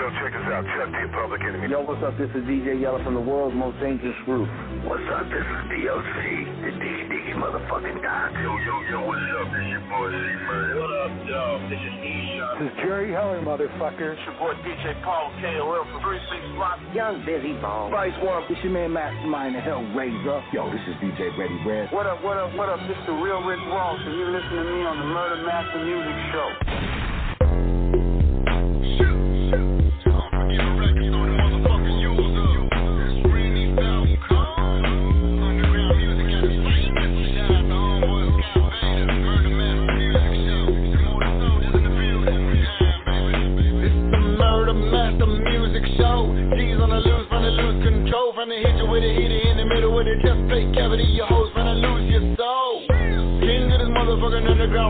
yo, check this out. Chuck D, Public Enemy. Yo, what's up? This is DJ Yella from the world's most dangerous group. What's up? This is DOC, the Diggy Diggy motherfucking Doc. Yo, yo, yo, what's up? This your boy C-Man. What up, yo? This is E-Shot. This is Jerry Heller, motherfucker. It's your boy DJ Paul KOL from 36 Block. Young Bizzy Bone. Bryce One, it's your man Mastermind, the Hellraiser. Yo, this is DJ Ready Red. What up, what up, what up? This is the real Rick Ross, and you're listening to me on the Murder Master Music Show.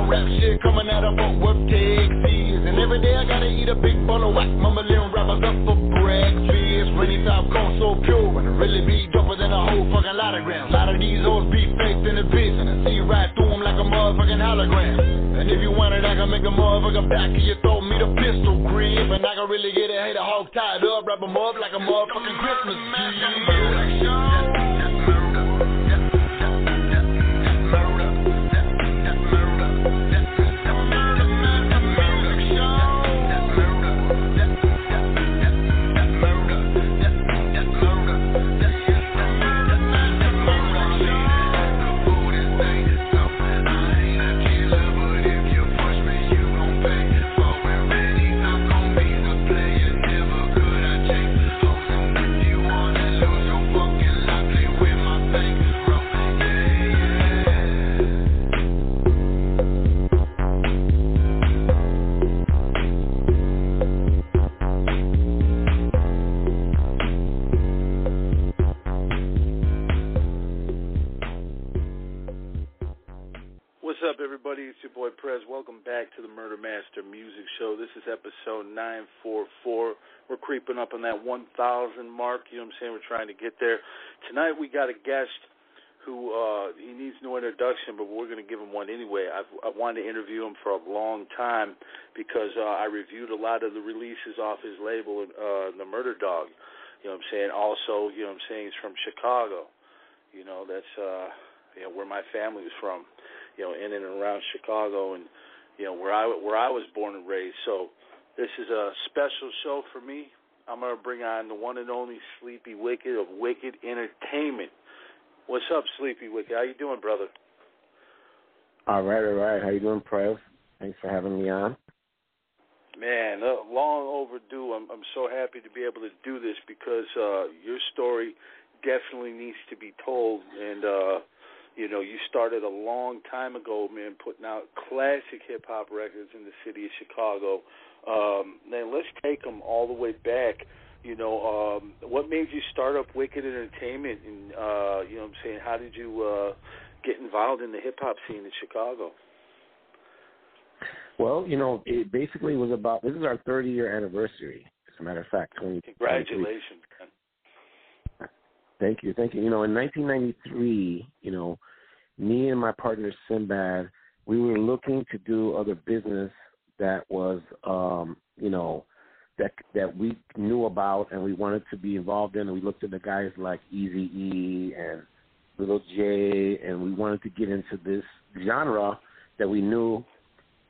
Underground rap shit coming out of Fort Worth, Texas. And every day I gotta eat a big bowl of whack, mumbling rappers up for breakfast. Rainy top gone so pure, and it really be doper than a whole fucking lot of grams. A lot of these hoes be faked in the bitch, and I see right through them like a motherfucking hologram. And if you want it, I can make a motherfucker back of your throat, me the pistol grip. And I can really get a hater hog tied up, wrap 'em up like a motherfucking Christmas tree. Everybody? It's your boy Prez. Welcome back to the Murder Master Music Show. This is episode 944. We're creeping up on that 1,000 mark. You know what I'm saying? We're trying to get there. Tonight we got a guest who uh, he needs no introduction, but we're going to give him one anyway. I've, I wanted to interview him for a long time because uh, I reviewed a lot of the releases off his label, uh, The Murder Dog. You know what I'm saying? Also, you know what I'm saying? He's from Chicago. You know, that's uh, you know where my family was from you know, in and around Chicago and you know where I where I was born and raised. So this is a special show for me. I'm gonna bring on the one and only Sleepy Wicked of Wicked Entertainment. What's up, Sleepy Wicked? How you doing, brother? All right, all right. How you doing, Prez? Thanks for having me on. Man, uh, long overdue. I'm I'm so happy to be able to do this because uh your story definitely needs to be told and uh you know, you started a long time ago, man, putting out classic hip hop records in the city of Chicago. Um, man, let's take them all the way back. You know, um, what made you start up Wicked Entertainment, and uh, you know, what I'm saying, how did you uh, get involved in the hip hop scene in Chicago? Well, you know, it basically was about this is our 30 year anniversary. As a matter of fact, 20, Congratulations. Thank you, thank you. You know, in 1993, you know, me and my partner Sinbad, we were looking to do other business that was, um, you know, that that we knew about and we wanted to be involved in. And we looked at the guys like Eazy E and Little J, and we wanted to get into this genre that we knew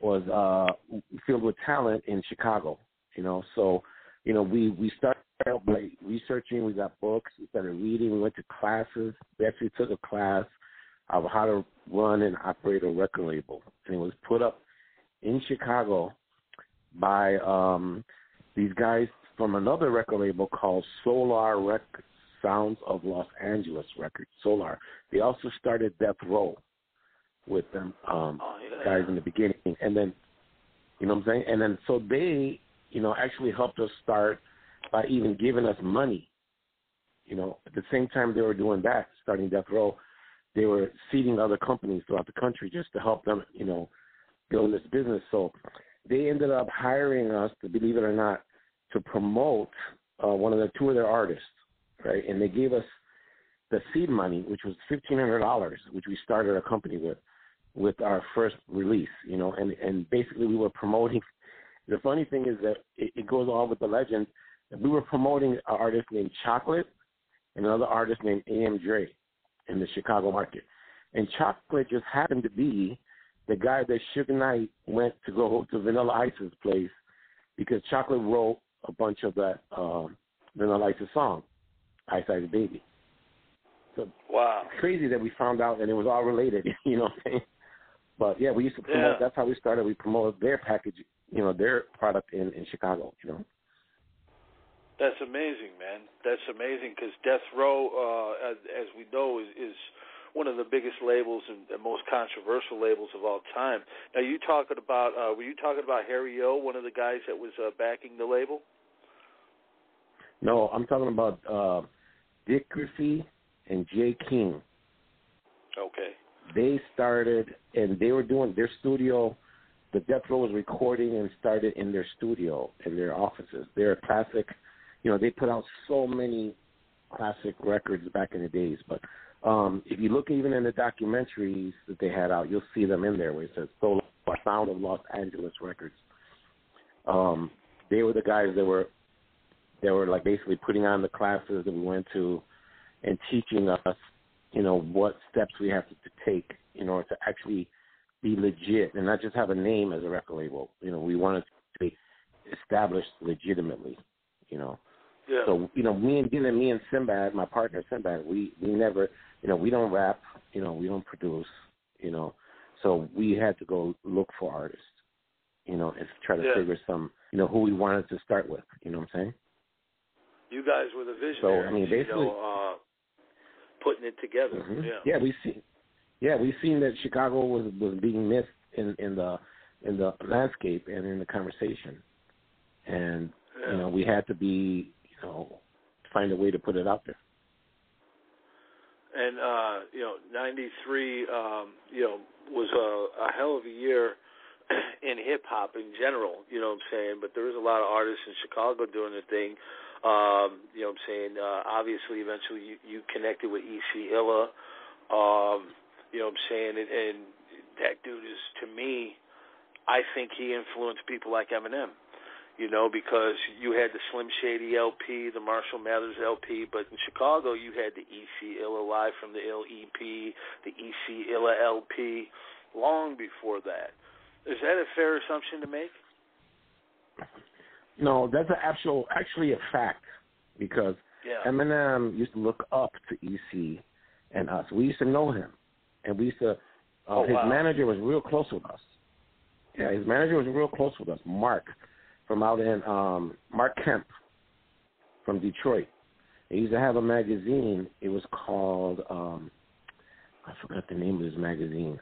was uh, filled with talent in Chicago. You know, so you know we we started out by researching. We got books. We started reading. We went to classes. We actually took a class of how to run and operate a record label, and it was put up in Chicago by um, these guys from another record label called Solar Records, Sounds of Los Angeles Records. Solar. They also started Death Row with them um, oh, yeah. guys in the beginning, and then you know what I'm saying. And then so they, you know, actually helped us start by even giving us money. You know, at the same time they were doing that, starting Death Row, they were seeding other companies throughout the country just to help them, you know, build this business. So they ended up hiring us, to believe it or not, to promote uh, one of the two of their artists, right? And they gave us the seed money, which was fifteen hundred dollars, which we started a company with, with our first release, you know, and and basically we were promoting the funny thing is that it, it goes all with the legend. We were promoting an artist named Chocolate and another artist named A.M. Dre in the Chicago market. And Chocolate just happened to be the guy that Suge Knight went to go to Vanilla Ice's place because Chocolate wrote a bunch of that um, Vanilla Ice's song, Ice Ice Baby. So wow, it's crazy that we found out and it was all related. You know what I'm saying? But yeah, we used to promote. Yeah. That's how we started. We promoted their package, you know, their product in in Chicago. You know. That's amazing, man. That's amazing because Death Row, uh, as, as we know, is, is one of the biggest labels and, and most controversial labels of all time. Now, you talking about? Uh, were you talking about Harry O, one of the guys that was uh, backing the label? No, I'm talking about uh, Dick Griffey and Jay King. Okay. They started and they were doing their studio. The Death Row was recording and started in their studio in their offices. They're a classic. You know, they put out so many classic records back in the days. But um, if you look even in the documentaries that they had out, you'll see them in there where it says "Solar Sound of Los Angeles Records." Um, they were the guys that were that were like basically putting on the classes that we went to and teaching us, you know, what steps we have to, to take in order to actually be legit and not just have a name as a record label. You know, we wanted to be established legitimately, you know. Yeah. So, you know, me and Dylan, me and Sinbad, my partner Sinbad, we we never, you know, we don't rap, you know, we don't produce, you know. So we had to go look for artists, you know, and try to Yeah. figure some, you know, who we wanted to start with. You know what I'm saying? You guys were the vision. So. I mean, basically, you know, uh, putting it together. Mhm. Yeah. Yeah, we see. Yeah, we seen that Chicago was was being missed in in the in the landscape and in the conversation, and Yeah. you know we had to be you know find a way to put it out there. and uh, you know, '93, um, you know, was a, a hell of a year in hip hop in general. You know what I'm saying? But there was a lot of artists in Chicago doing their thing. Um, you know what I'm saying? Uh, obviously, eventually you, you connected with EC Illa. Um, you know what I'm saying? And, and that dude is, to me, I think he influenced people like Eminem you know, because you had the Slim Shady LP, the Marshall Mathers LP, but in Chicago you had the EC Illa Live from the Ill EP, the EC Illa LP, long before that. Is that a fair assumption to make? No, that's an actual actually a fact because Yeah. Eminem used to look up to EC and us. We used to know him, and we used to. Uh, Oh, his wow. manager was real close with us. Yeah, his manager was real close with us. Mark from out in um, Mark Kemp from Detroit. He used to have a magazine. It was called um, I forgot the name of his magazine,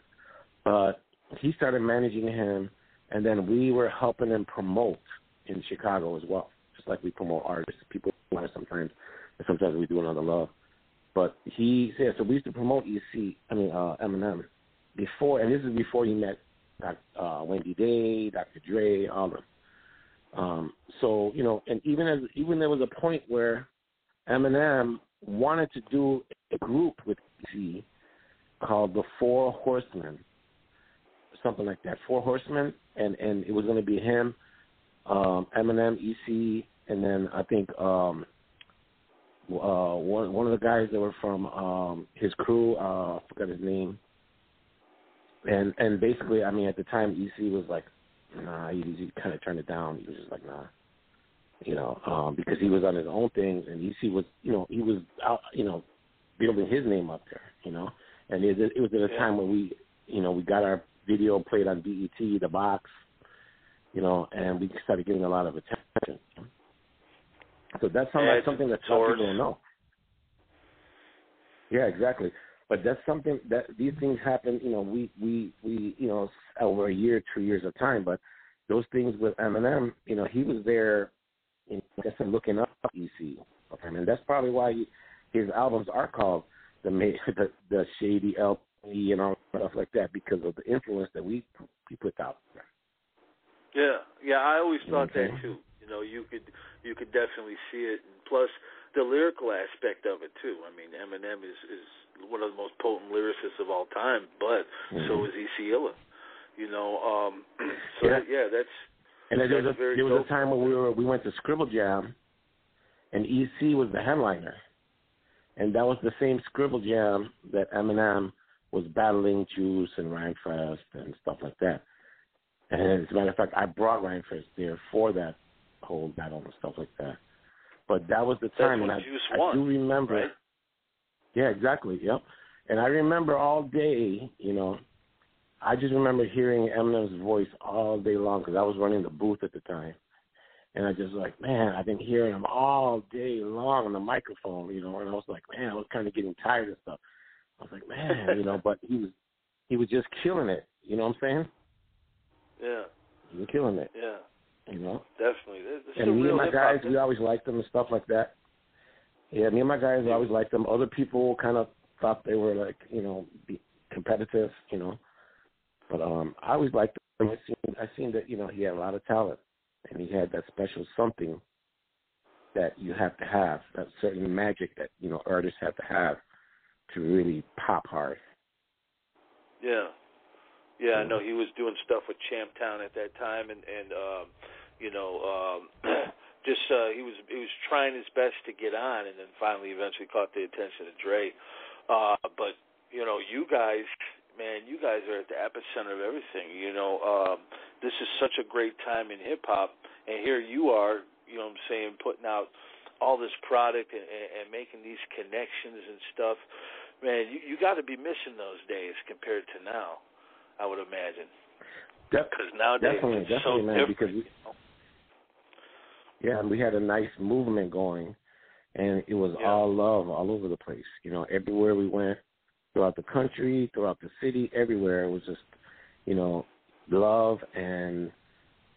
but he started managing him, and then we were helping him promote in Chicago as well, just like we promote artists. People want sometimes, and sometimes we do another love. But he said so. We used to promote EC, I mean uh, Eminem, before, and this is before he met uh, Wendy Day, Dr. Dre, all of them. Um, so you know, and even as even there was a point where Eminem wanted to do a group with EC called the Four Horsemen, something like that. Four Horsemen, and and it was going to be him, um, Eminem, EC, and then I think um, uh, one one of the guys that were from um, his crew. Uh, I forgot his name. And and basically, I mean, at the time, EC was like, nah, he, he kind of turned it down. He was just like, nah, you know, um, because he was on his own things, and EC was, you know, he was out, you know, building his name up there, you know. And it, it was at a Yeah. time when we, you know, we got our video played on BET, the box, you know, and we started getting a lot of attention. So that's something, Yeah, that's something that some people don't know. Yeah, exactly. But that's something that these things happen. You know, we we we you know over a year, two years of time. But those things with Eminem, you know, he was there, know, like I said, looking up EC, okay, and that's probably why he, his albums are called the the, the Shady LP and all stuff like that because of the influence that we we put out. Yeah, yeah. I always thought Okay. that too. You know, you could you could definitely see it, and plus the lyrical aspect of it too. I mean, Eminem is is one of the most potent lyricists of all time, but so Mhm. is E.C. Illa. You know, um, so Yeah. that, yeah, that's And there was a, very there was a time when we were we went to Scribble Jam, and EC was the headliner, and that was the same Scribble Jam that Eminem was battling Juice and Rhymefest and stuff like that. And as a matter of fact, I brought Rhymefest there for that whole battle and stuff like that. But that was the time, when and I, I do remember. right? Yeah, exactly. Yep. And I remember all day, you know, I just remember hearing Eminem's voice all day long because I was running the booth at the time. And I just like, man, I've been hearing him all day long on the microphone, you know, and I was like, man, I was kind of getting tired of stuff. I was like, man, you know, but he was he was just killing it. You know what I'm saying? Yeah, He was killing it. yeah, You know. definitely. This, this And me and my guys, we always liked them and stuff like that. Yeah, me and my guys always liked them. Other people kind of thought they were like, you know, be competitive, you know. But um I always liked him. I seen I seen that, you know, he had a lot of talent and he had that special something that you have to have, that certain magic that, you know, artists have to have to really pop hard. Yeah, yeah. I know he was doing stuff with Champtown at that time, and and um, you know, um, just uh, he was he was trying his best to get on, and then finally, eventually, caught the attention of Dre. Uh, but you know, you guys, man, you guys are at the epicenter of everything. You know, um, this is such a great time in hip hop, and here you are. You know, what I'm saying, putting out all this product and, and, and making these connections and stuff man, you, you got to be missing those days compared to now. I would imagine because nowadays definitely, it's definitely, so man, different. because we, yeah, and we had a nice movement going, and it was Yeah. all love all over the place. You know, everywhere we went, throughout the country, throughout the city, everywhere it was just, you know, love and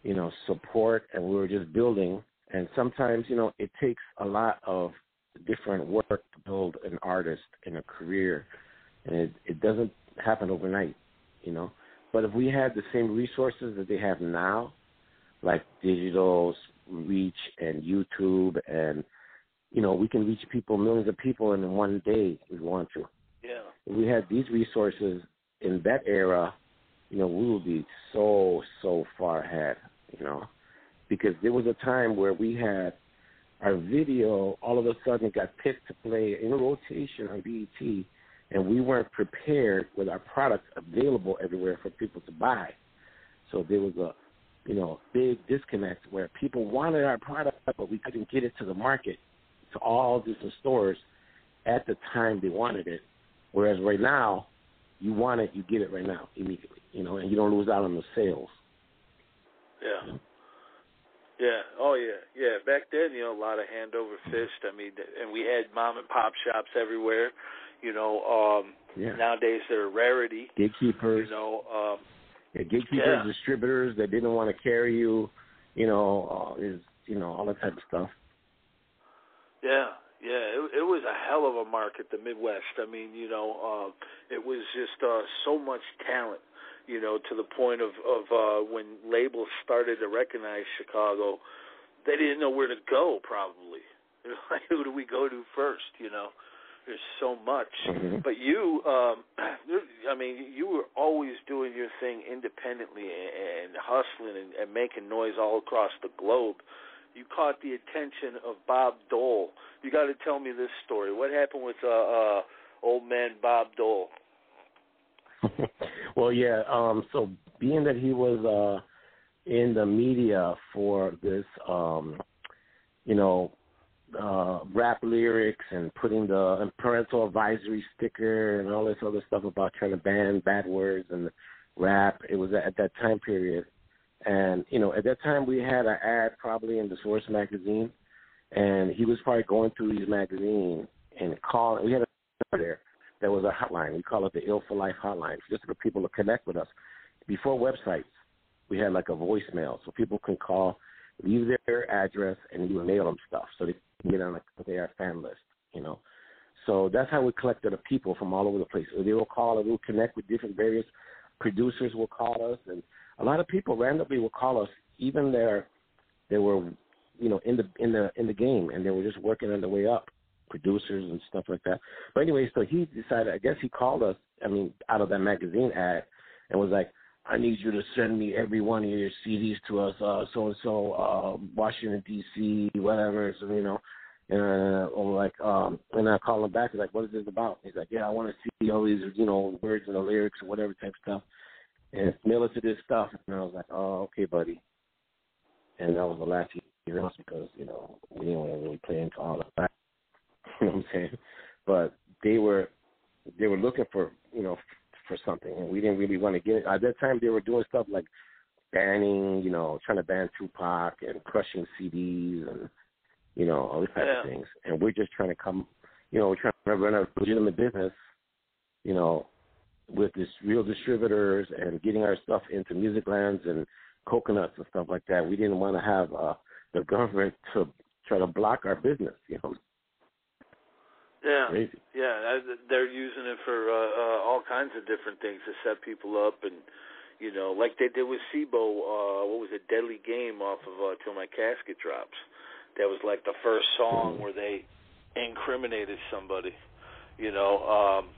you know support, and we were just building. And sometimes, you know, it takes a lot of different work to build an artist and a career, and it, it doesn't happen overnight, you know. But if we had the same resources that they have now, like digital reach and YouTube, and you know, we can reach people, millions of people in one day if we want to. Yeah, If we had these resources in that era, you know, we would be so so far ahead, you know, because there was a time where we had our video all of a sudden got picked to play in rotation on BET, and we weren't prepared with our product available everywhere for people to buy. So there was a, you know, big disconnect where people wanted our product, but we couldn't get it to the market, to all different stores at the time they wanted it. Whereas right now, you want it, you get it right now immediately, you know, and you don't lose out on the sales. yeah, yeah. Oh yeah, yeah. Back then, you know, a lot of hand over fist. I mean, and we had mom and pop shops everywhere. You know, um, Yeah. nowadays they're a rarity. Gatekeepers, You know, um, yeah, gatekeepers, Yeah. distributors that didn't want to carry you, you know, uh, is you know all that type of stuff. Yeah, yeah, it, it was a hell of a market, the Midwest. I mean, you know, um, it was just uh, so much talent, you know, to the point of of uh, when labels started to recognize Chicago, they didn't know where to go. Probably, like, who do we go to first? You know, there's so much. Mhm. But you, um, I mean, you were always doing your thing independently and, and hustling and, and making noise all across the globe. You caught the attention of Bob Dole. You got to tell me this story. What happened with uh, uh, old man Bob Dole? well, yeah. Um, so being that he was uh, in the media for this, um, you know, uh, rap lyrics and putting the parental advisory sticker and all this other stuff about trying to ban bad words and rap. It was at that time period, and you know, at that time we had an ad probably in the Source magazine, and he was probably going through these magazines and calling. We had a there that was a hotline. We call it the Ill for Life hotline, just for people to connect with us. Before websites, we had like a voicemail, so people can call, leave their address, and you mail them stuff, so they can get on like their fan list. You know, so that's how we collected the people from all over the place. They will call and we'll connect with different various producers. Will call us, and a lot of people randomly will call us, even there they were, you know, in the in the in the game, and they were just working on the way up producers and stuff like that. But anyway, so he decided. I guess he called us. I mean, out of that magazine ad, and was like, I need you to send me every one of your CDs to us, uh, so and so, Washington D.C., whatever. So you know, and uh, I'm like, um, and I call him back. He's like, what is this about? He's like, yeah, I want to see all these, you know, words and the lyrics and whatever type of stuff, and mail it to this stuff. And I was like, oh, okay, buddy. And that was the last year because you know we didn't want to really play into all of that. you know what I'm saying? But they were they were looking for you know for something, and we didn't really want to get it. At that time, they were doing stuff like banning, you know, trying to ban Tupac and crushing CDs and you know all these types Yeah. of things. And we're just trying to come, you know, we're trying to run a legitimate business, you know, with this real distributors and getting our stuff into music lands and coconuts and stuff like that. We didn't want to have uh, the government to try to block our business, you know. Yeah. Crazy. Yeah, they're using it for uh, uh, all kinds of different things to set people up, and you know, like they did with C-Bo. Uh, what was it, Deadly Game, off of uh, Till My Casket Drops. That was like the first song where they incriminated somebody. You know, um,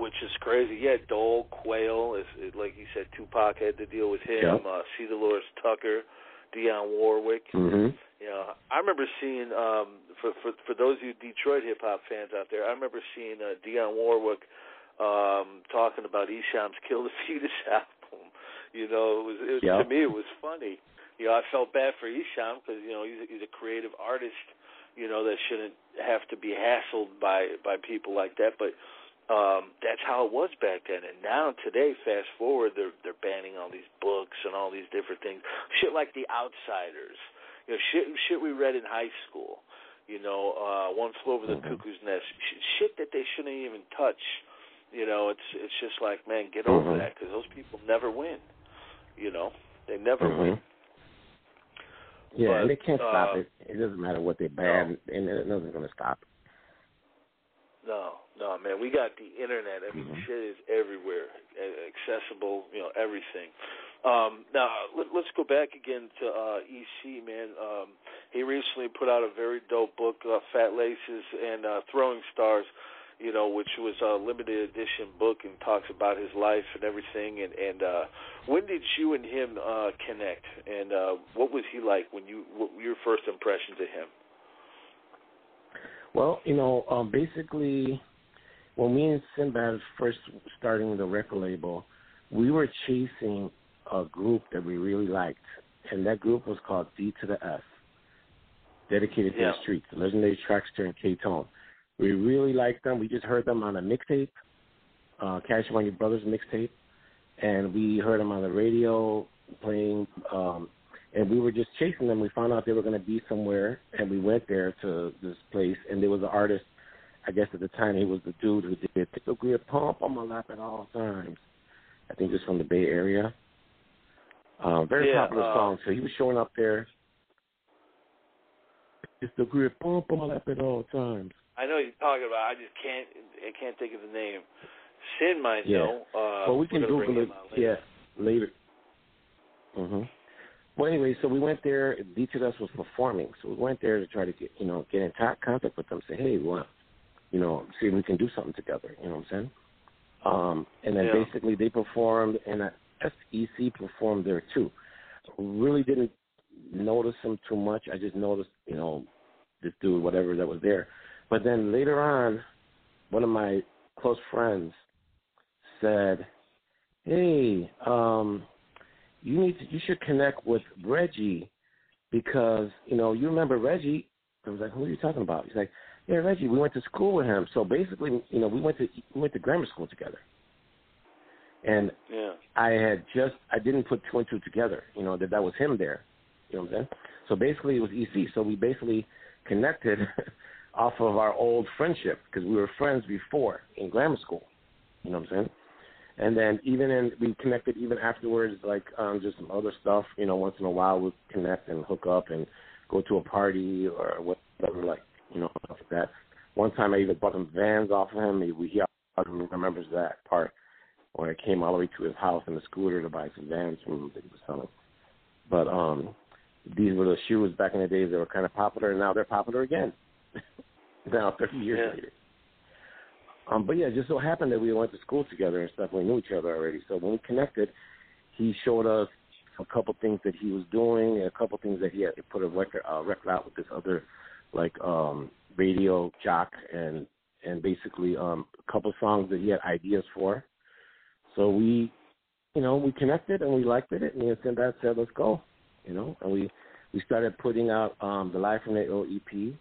which is crazy. Yeah, Dole, Quayle, is is- like you said, Tupac had to deal with him. Yep. Uh, C. Dolores Tucker, Dionne Warwick. hmm You know, I remember seeing um for for for those of you Detroit hip hop fans out there, I remember seeing uh, Dionne Warwick um talking about Esham's Kill the Fetus album. You know, it was, it was Yeah. to me it was funny. You know, I felt bad for Esham because you know he's a, he's a creative artist. You know that shouldn't have to be hassled by by people like that, but um that's how it was back then and now today fast forward they're they're banning all these books and all these different things shit like the outsiders you know shit shit we read in high school you know uh one flew over the Mhm. cuckoo's nest shit that they shouldn't even touch you know it's it's just like man get over Mhm. that because those people never win you know they never Mhm. win Yeah, But, and they can't stop uh, it. It doesn't matter what they ban, and nothing's going to stop. No, no, man. We got the internet. I mean, Mhm. shit is everywhere, accessible. You know, everything. Um, now let, let's go back again to uh, EC, man. Um, he recently put out a very dope book, uh, Fat Laces and uh, Throwing Stars. You know, which was a limited edition book and talks about his life and everything. And and uh, when did you and him uh, connect? And uh, what was he like when you? What were your first impressions of him? Well, you know, um, basically, when me and Sinbad first starting the record label, we were chasing a group that we really liked, and that group was called D to the S, dedicated to Yeah. the streets, the legendary Trackster and K-Tone. We really liked them. We just heard them on a mixtape, uh, Cash Money Brothers mixtape, and we heard them on the radio playing um, and we were just chasing them. We found out they were going to be somewhere, and we went there to this place, and there was an artist. I guess at the time he was the dude who did "Take a Great Pump on My Lap at All Times." I think he was from the Bay Area. Uh, very Yeah, popular uh, song. So he was showing up there. It's the great pump on lap at all times. I know you're talking about. I just can't. I can't think of the name. Sin might Yeah. know. Uh, well, we can Google it. later. Yeah, later. Mhm. Well, anyway, so we went there. D to us was performing, so we went there to try to get you know get in t- contact with them. Say, hey, we want you know see if we can do something together. You know what I'm saying? Um, and then Yeah. basically they performed, and SEC performed there too. Really didn't notice him too much. I just noticed you know this dude, whatever that was there. But then later on, one of my close friends said, "Hey, um, you need to, you should connect with Reggie because you know you remember Reggie." I was like, "Who are you talking about?" He's like, "Yeah, Reggie. We went to school with him. So basically, you know, we went to we went to grammar school together." And Yeah. I had just I didn't put two and two together, you know, that that was him there. You know what I'm saying? So basically it was EC. So we basically connected off of our old friendship because we were friends before in grammar school. You know what I'm saying? And then even in we connected even afterwards, like um just some other stuff, you know, once in a while we'd connect and hook up and go to a party or whatever like, you know, stuff like that. One time I even bought some vans off of him. He, he remembers that part when I came all the way to his house in a scooter to buy some vans from him that he was selling. But um these were the shoes back in the days that were kind of popular, and now they're popular again. now, 30 years Yeah. later. Um, but yeah, it just so happened that we went to school together and stuff. We knew each other already. So when we connected, he showed us a couple things that he was doing, and a couple things that he had to put a record uh, record out with this other like um radio jock and and basically um a couple songs that he had ideas for. So we you know, we connected and we liked it and me and Sinbad said, Let's go. You know, and we we started putting out um the Live from the Ill EP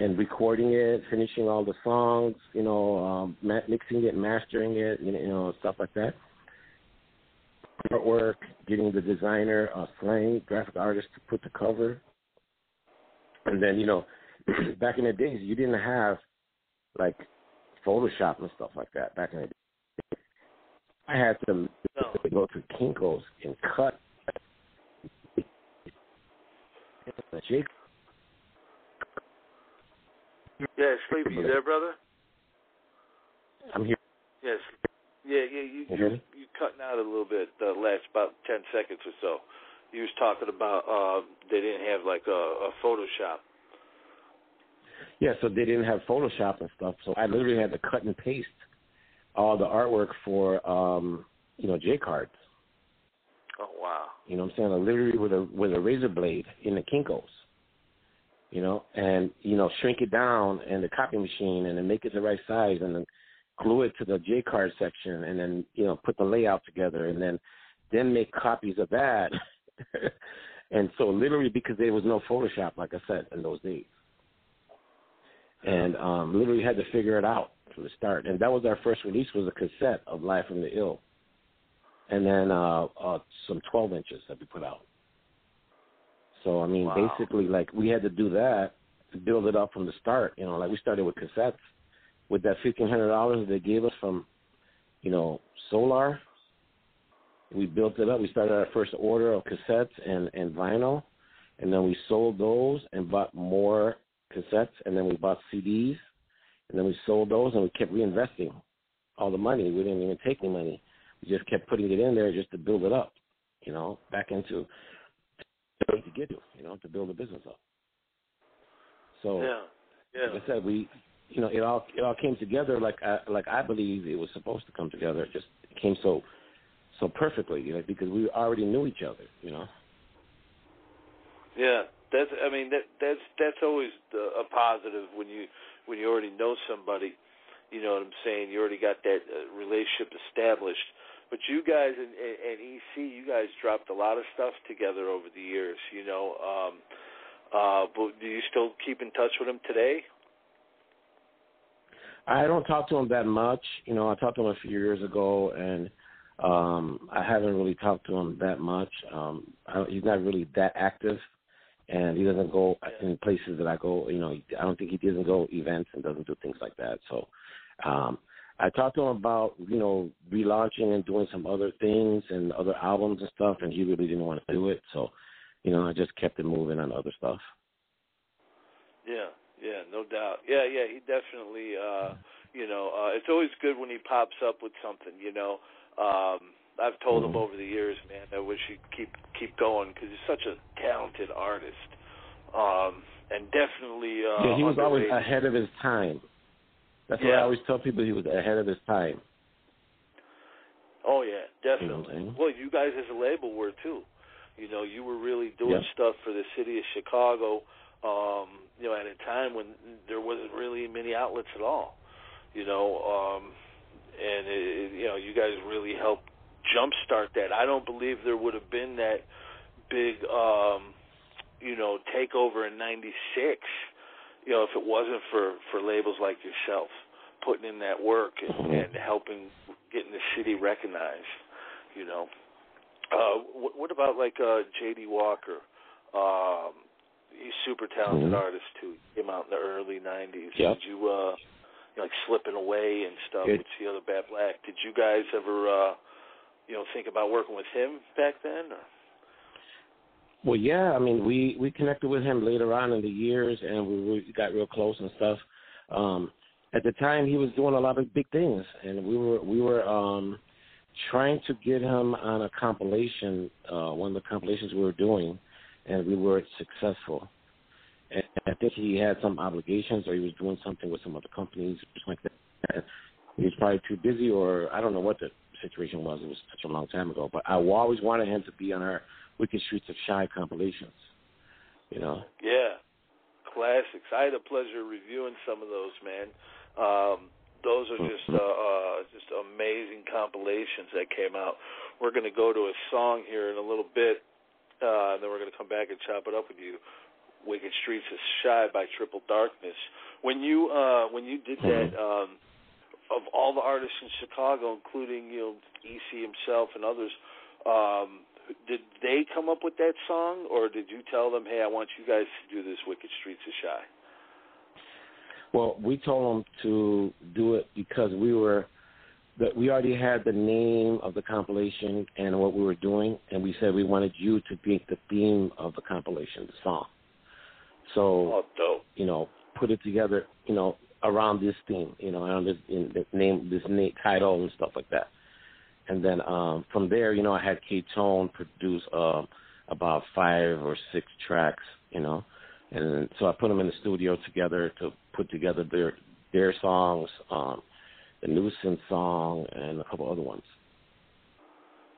and recording it, finishing all the songs, you know, um mixing it, mastering it, you know, stuff like that artwork, getting the designer, uh, Slang, graphic artist to put the cover. And then, you know, back in the days, you didn't have like Photoshop and stuff like that back in the. I had to no. go to Kinko's and cut. Jake. Yeah, Sleepy, you there, brother? I'm here. Yes. Yeah, yeah, you you, you cutting out a little bit the last about ten seconds or so. You was talking about uh they didn't have like a, a Photoshop. Yeah, so they didn't have Photoshop and stuff. So I literally had to cut and paste all the artwork for um, you know, J cards. Oh wow. You know what I'm saying? Like, literally with a with a razor blade in the Kinkos. You know, and you know, shrink it down in the copy machine and then make it the right size and then glue it to the J card section, and then you know put the layout together, and then then make copies of that. and so literally because there was no Photoshop, like I said, in those days, and um, literally had to figure it out from the start. And that was our first release was a cassette of Live from the Ill, and then uh, uh, some 12 inches that we put out. So I mean, wow. basically, like we had to do that to build it up from the start. You know, like we started with cassettes with that fifteen hundred dollars they gave us from, you know, Solar. We built it up. We started our first order of cassettes and and vinyl, and then we sold those and bought more cassettes, and then we bought CDs, and then we sold those, and we kept reinvesting all the money. We didn't even take any money. We just kept putting it in there just to build it up, you know, back into to get to, you know, to build the business up. So, yeah, yeah. like I said, we you know, it all it all came together like I like I believe it was supposed to come together. It just came so so perfectly, you know, because we already knew each other, you know. Yeah, that's I mean that that's that's always the, a positive when you when you already know somebody. You know what I'm saying? You already got that uh, relationship established. But you guys and, and EC, you guys dropped a lot of stuff together over the years. You know, um, uh, but do you still keep in touch with him today? I don't talk to him that much. You know, I talked to him a few years ago, and um I haven't really talked to him that much. Um I, he's not really that active, and he doesn't go in places that I go. You know, I don't think he doesn't go events and doesn't do things like that. So, um I talked to him about you know relaunching and doing some other things and other albums and stuff, and he really didn't want to do it. So, you know, I just kept it moving on other stuff. Yeah, yeah, no doubt. Yeah, yeah, he definitely. uh You know, uh it's always good when he pops up with something. You know, um I've told him over the years, man, I wish he'd keep keep going because he's such a talented artist, um and definitely. uh Yeah, he was underrated. always ahead of his time. That's yeah. what I always tell people. He was ahead of his time. Oh yeah, definitely. You know well, you guys as a label were too. You know, you were really doing Yeah. stuff for the city of Chicago um, you know, at a time when there wasn't really many outlets at all, you know, um, and it, you know, you guys really helped jumpstart that. I don't believe there would have been that big, um, you know, takeover in '96, you know, if it wasn't for for labels like yourself putting in that work and, and helping getting the city recognized, you know. Uh, what, what about like uh, J.D. Walker? Um, he's super talented Mhm. artist too. Came out in the early '90s. Yeah. Did you uh, like slipping away and stuff It- with the other Bad Black? Did you guys ever, uh, you know, think about working with him back then? Or? Well, yeah. I mean, we we connected with him later on in the years, and we, we got real close and stuff. Um, at the time, he was doing a lot of big things, and we were we were um, trying to get him on a compilation, uh, one of the compilations we were doing, and we were successful. And I think he had some obligations, or he was doing something with some other companies, just like that. He was probably too busy, or I don't know what the situation was. It was such a long time ago. But I always wanted him to be on our Wicked Streets of Chi compilations. You know. Yeah, classics. I had a pleasure reviewing some of those, man. Um, those are just uh, uh, just amazing compilations that came out. We're going to go to a song here in a little bit, uh, and then we're going to come back and chop it up with you. Wicked Streets is Chi by Triple Darkness. When you uh, when you did that, um, of all the artists in Chicago, including you know EC himself and others, um, did they come up with that song, or did you tell them, "Hey, I want you guys to do this Wicked Streets of Chi"? Well, we told them to do it because we were that we already had the name of the compilation and what we were doing, and we said we wanted you to be the theme of the compilation, the song. So, oh, you know, put it together, you know, around this theme, you know, around this in the name, this name, title, and stuff like that. And then um, from there, you know, I had K Tone produce uh, about five or six tracks, you know, and so I put them in the studio together to put together their their songs, um, the Nuisance song, and a couple other ones.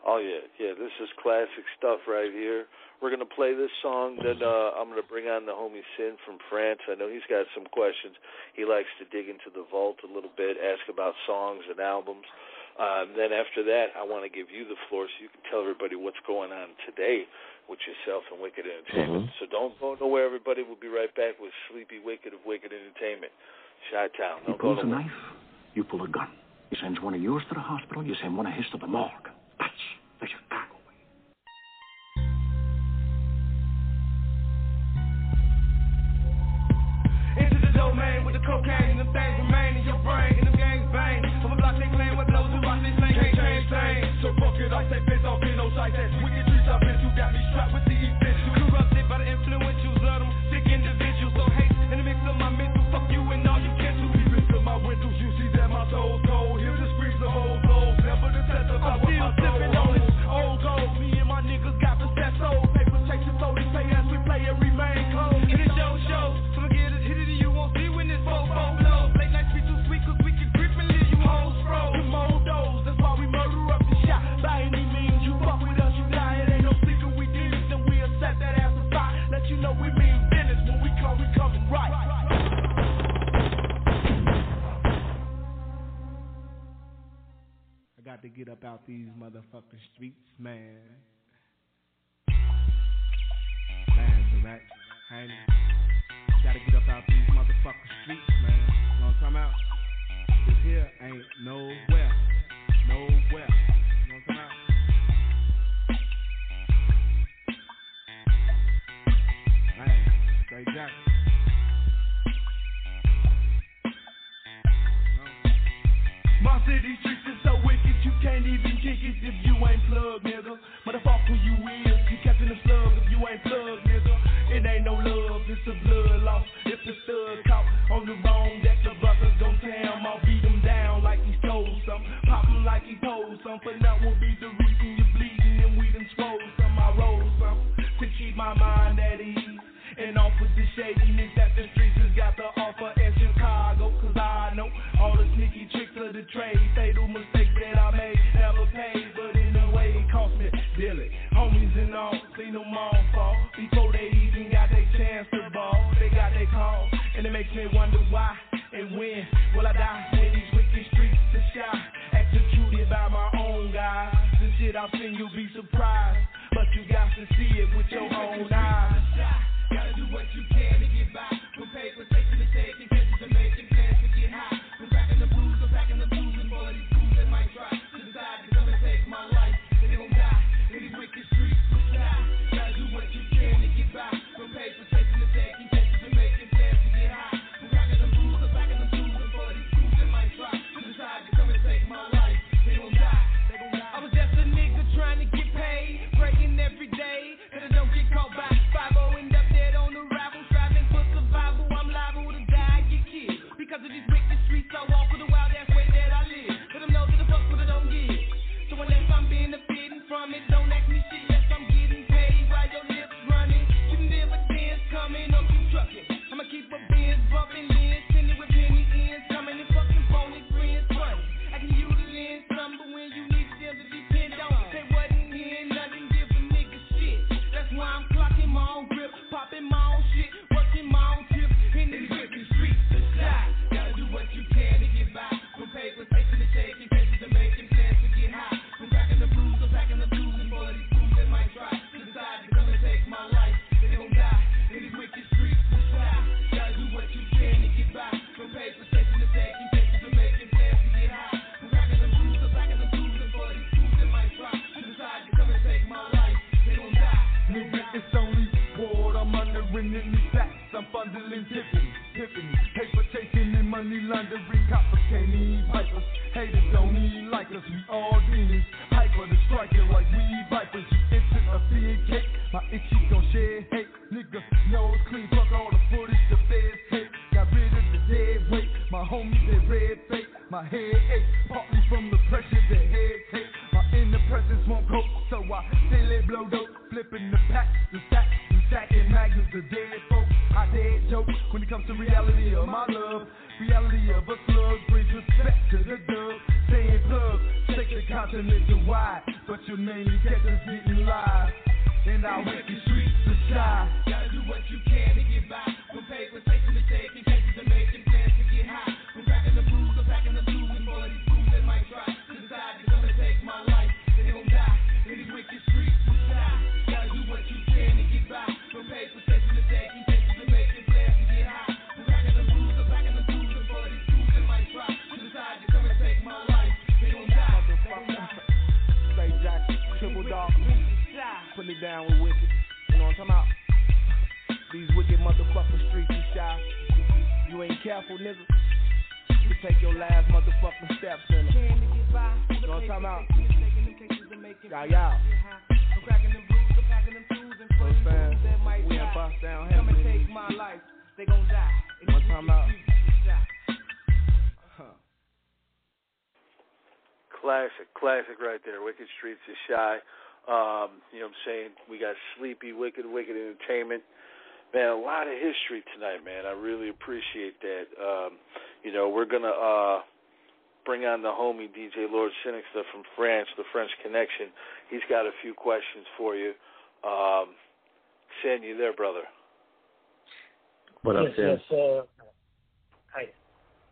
Oh yeah, yeah. This is classic stuff right here. We're gonna play this song. Then uh, I'm gonna bring on the homie Sin from France. I know he's got some questions. He likes to dig into the vault a little bit, ask about songs and albums. Um, then after that, I want to give you the floor so you can tell everybody what's going on today with yourself and Wicked Entertainment. Mm-hmm. So don't go nowhere, everybody. We'll be right back with Sleepy Wicked of Wicked Entertainment. Shot Town. He pulls a knife, you pull a gun. He sends one of yours to the hospital, you send one of his to the morgue. Seen them all fall. Before they even got their chance to ball, they got their call. And it makes me wonder why and when will I die share hate. Nigga, nose clean. Fuck all the footage the feds take. Got rid of the dead weight. My homies, red fake. My head ache. Partly from the pressure the head take. My inner presence won't cope. So I still let blow dope. Flipping the packs, the stacks, the stacking magnets, the dead folk. I dead joke when it comes to reality of my love. Reality of a slug brings respect to the dub. Saying plug, shake the continent wide. But you catch us getting live. And our wicked streets Gotta do what you can to get by. Paper, making plans to get high. Cracking the packing the blues, and for these fools that might come and take my life. They die these wicked streets Chi. Gotta do what you can to get by. Paper, making plans to get high. Cracking the packing the blues, and for these fools that might come and take my life. They die. Die. Triple dog. Put down with motherfucking streets is Chi. You ain't careful, nigga. You take your last motherfucking steps in them. You know what I'm talking about? Y'all, y'all. Know what I'm saying? We in bust down here. Come and take my life. They gon' die. You know what I'm talking about? Huh. Classic, classic right there. Wicked Streets is Chi. Um, you know what I'm saying? We got Sleepy, Wicked, Wicked Entertainment. Man, a lot of history tonight, man. I really appreciate that. Um, you know, we're gonna uh bring on the homie DJ Lord Sinister from France, the French Connection. He's got a few questions for you. Um Sen, you there, brother? What up, yes, Sam? yes, uh, hi,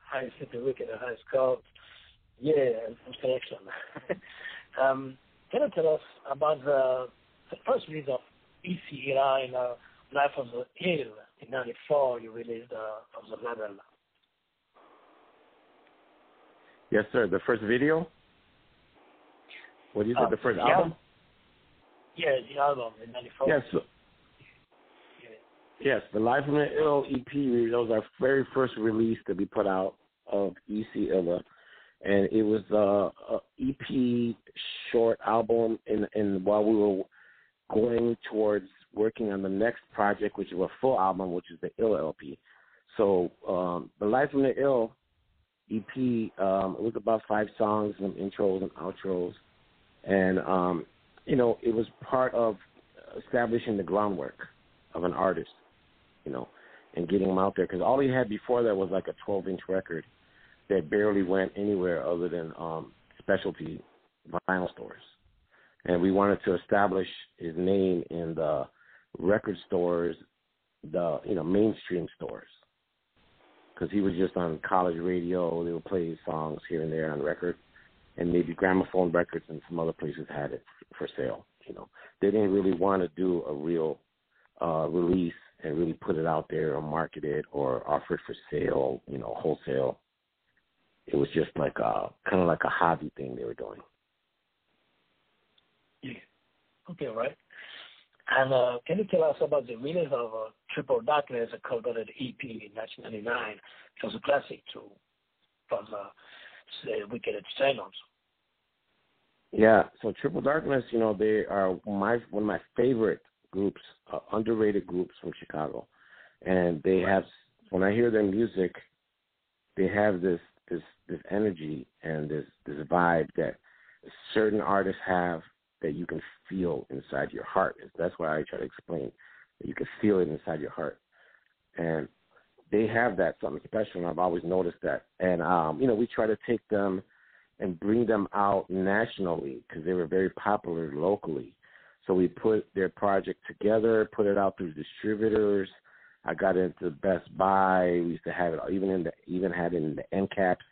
hi, Sleepy Wicked, hi, Scott. Yeah, and some selection. um, can you tell us about the, the first release of EC Illa in uh, Life of the Hill in '94? You released uh, of the label. Yes, sir. The first video. What do you say? Uh, the first yeah. album? Yeah, the album in '94. Yes. so- Yes, the Life from the Ill EP. That was our very first release that we put out of EC Illa, and it was uh, a EP short album. And and while we were going towards working on the next project, which is a full album, which is the Ill LP. So um, the Life from the Ill EP um, it was about five songs and intros and outros, and um, you know it was part of establishing the groundwork of an artist, you know, and getting him out there. Because all he had before that was like a 12 inch record that barely went anywhere other than um, specialty vinyl stores, and we wanted to establish his name in the record stores, the you know mainstream stores because he was just on college radio. They would play his songs here and there on record, and maybe gramophone records and some other places had it for sale. You know, they didn't really want to do a real uh, release and really put it out there or market it or offer it for sale. You know, wholesale. It was just like a kind of like a hobby thing they were doing. Yeah. Okay, right. And uh, can you tell us about the release of uh, Triple Darkness, a covered EP in 1999? It was a classic too, from uh, Wicked Entertainment. Yeah, so Triple Darkness, you know, they are my one of my favorite groups, uh, underrated groups from Chicago, and they have. When I hear their music, they have this this this energy and this this vibe that certain artists have that you can feel inside your heart. That's why I try to explain that you can feel it inside your heart, and they have that something special. And I've always noticed that. And um, you know, we try to take them and bring them out nationally because they were very popular locally. So we put their project together, put it out through distributors. I got into Best Buy. We used to have it even in the even had it in the end caps.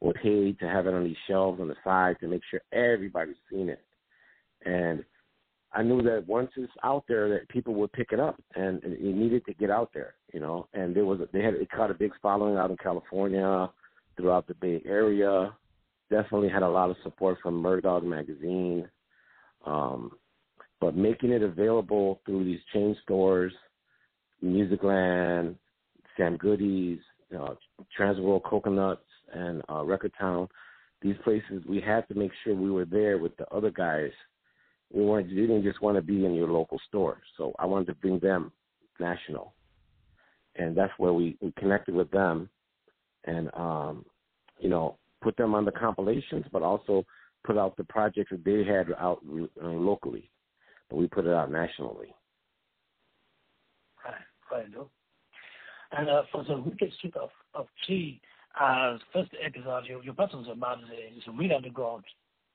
Would paid to have it on these shelves on the side to make sure everybody's seen it. And I knew that once it's out there, that people would pick it up, and it needed to get out there, you know. And there was they had it caught a big following out in California, throughout the Bay Area. Definitely had a lot of support from Murder Dog magazine. Um, but making it available through these chain stores, Musicland, Sam Goodies, uh, Transworld Coconuts, and uh, Record Town. These places we had to make sure we were there with the other guys. We. You didn't just want to be in your local store. So I wanted to bring them national, and that's where we, we connected with them, and um, you know put them on the compilations, but also put out the projects that they had out uh, locally, but we put it out nationally. Right, right. And uh, for the wicked street of of Chi, uh, first episode, you you mentioned about the, the real underground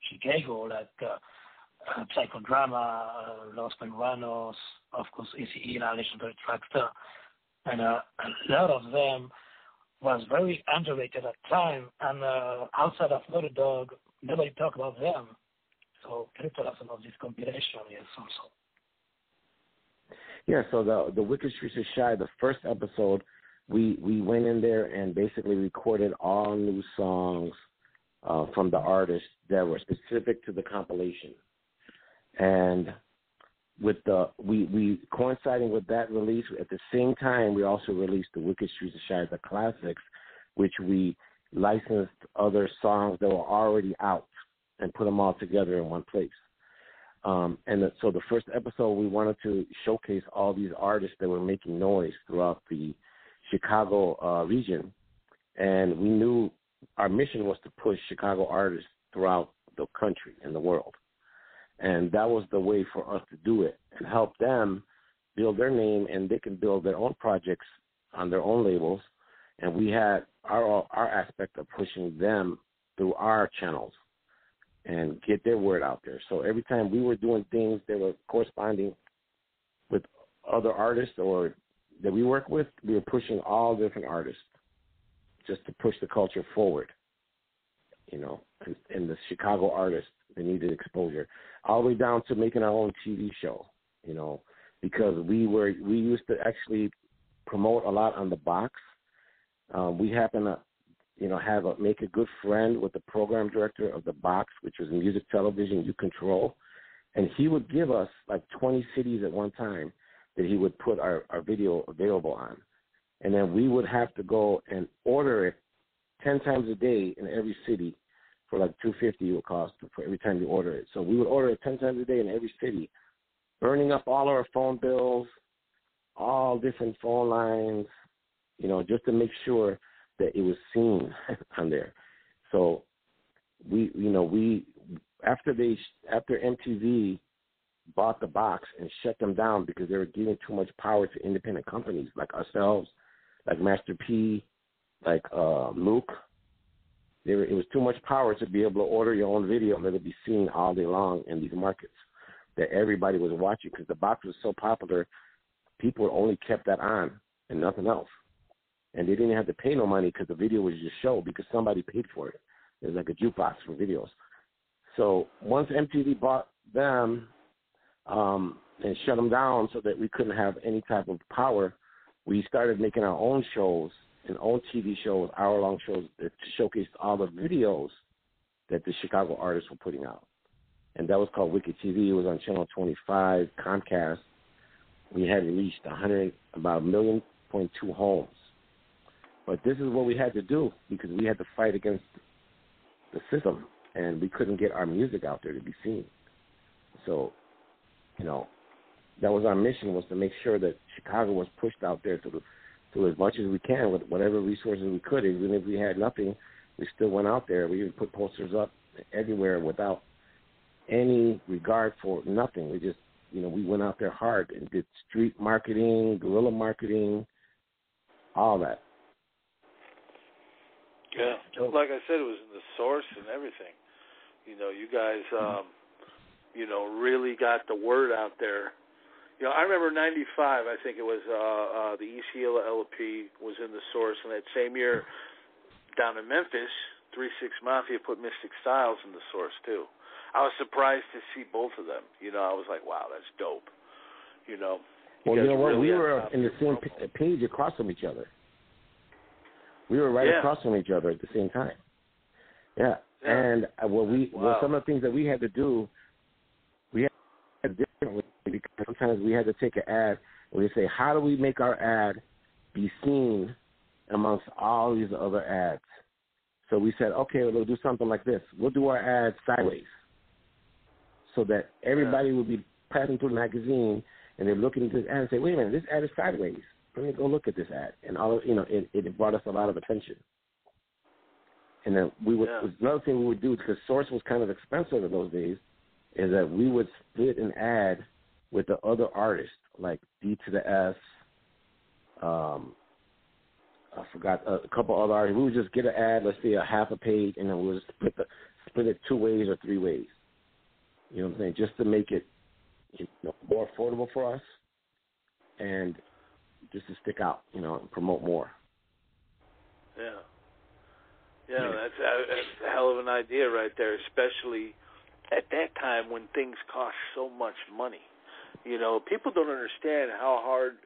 Chicago, like uh, uh, psychodrama, uh, Los Peruanos, of course, ACE, Legendary Traxster, and uh, a lot of them was very underrated at time. And uh, outside of Murder Dog, nobody talked about them. So can you tell us about this compilation? Yes, also. Yeah, so the the Wicked Streets of Chi, the first episode, we we went in there and basically recorded all new songs uh, from the artists that were specific to the compilation, and with the we we coinciding with that release at the same time we also released the Wicked Streets of Chi, the classics, which we licensed other songs that were already out and put them all together in one place. Um, and so the first episode, we wanted to showcase all these artists that were making noise throughout the Chicago uh, region, and we knew our mission was to push Chicago artists throughout the country and the world, and that was the way for us to do it and help them build their name, and they can build their own projects on their own labels, and we had our our aspect of pushing them through our channels and get their word out there. So every time we were doing things that were corresponding with other artists or that we work with, we were pushing all different artists just to push the culture forward. You know, and, the Chicago artists they needed exposure, all the way down to making our own TV show. You know, because we were we used to actually promote a lot on the box. Um, we happen to you know, have a make a good friend with the program director of the box, which was music television you control. And he would give us like 20 cities at one time that he would put our, our video available on. And then we would have to go and order it 10 times a day in every city for like 250 it would cost for every time you order it. So we would order it 10 times a day in every city, burning up all our phone bills, all different phone lines, you know, just to make sure that it was seen on there. So we, you know, we after they after MTV bought the box and shut them down because they were giving too much power to independent companies like ourselves, like Master P, like uh, Luke. It was too much power to be able to order your own video and let it be seen all day long in these markets that everybody was watching because the box was so popular, people only kept that on and nothing else and they didn't have to pay no money because the video was just show because somebody paid for it. It was like a jukebox for videos. So once MTV bought them um, and shut them down so that we couldn't have any type of power, we started making our own shows and own TV shows, hour-long shows that showcased all the videos that the Chicago artists were putting out. And that was called Wicked TV. It was on Channel 25, Comcast. We had reached 100, about a million point two homes but this is what we had to do because we had to fight against the system, and we couldn't get our music out there to be seen. So, you know, that was our mission was to make sure that Chicago was pushed out there to the, to as much as we can with whatever resources we could. Even if we had nothing, we still went out there. We even put posters up everywhere without any regard for nothing. We just, you know, we went out there hard and did street marketing, guerrilla marketing, all that. Yeah, like I said, it was in the source and everything. You know, you guys, um, you know, really got the word out there. You know, I remember '95. I think it was uh, uh, the ECL LP was in the source, and that same year, down in Memphis, Three Six Mafia put Mystic Stylez in the source too. I was surprised to see both of them. You know, I was like, wow, that's dope. You know. Well, you know what? Really we were in the same page across from each other. We were right yeah. across from each other at the same time. Yeah, yeah. and uh, what we wow. well, some of the things that we had to do, we had differently because sometimes we had to take an ad and we say, how do we make our ad be seen amongst all these other ads. So we said, okay, we'll do something like this. We'll do our ad sideways, so that everybody will be passing through the magazine and they're looking at this ad and say, wait a minute, this ad is sideways. Let me go look at this ad. And all of, you know, it, it brought us a lot of attention. And then we would Yeah. another thing we would do because Source was kind of expensive in those days, is that we would split an ad with the other artists like D to the S. Um, I forgot a, a couple other artists. We would just get an ad, let's say a half a page, and then we would split the, split it two ways or three ways. You know what I'm saying? Just to make it you know, more affordable for us, and just to stick out, you know, and promote more. Yeah. Yeah, that's a, that's a hell of an idea right there, especially at that time when things cost so much money. You know, people don't understand how hard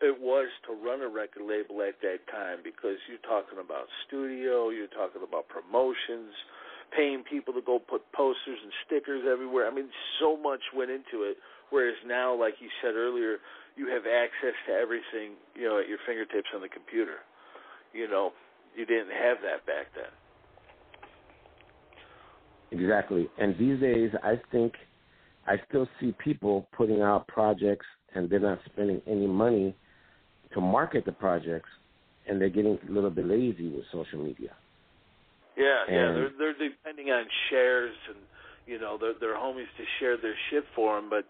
it was to run a record label at that time because you're talking about studio, you're talking about promotions, paying people to go put posters and stickers everywhere. I mean, so much went into it. Whereas now, like you said earlier, you have access to everything, you know, at your fingertips on the computer. You know, you didn't have that back then. Exactly. And these days, I think I still see people putting out projects and they're not spending any money to market the projects, and they're getting a little bit lazy with social media. Yeah, yeah, they're they're depending on shares and you know their their homies to share their shit for them. But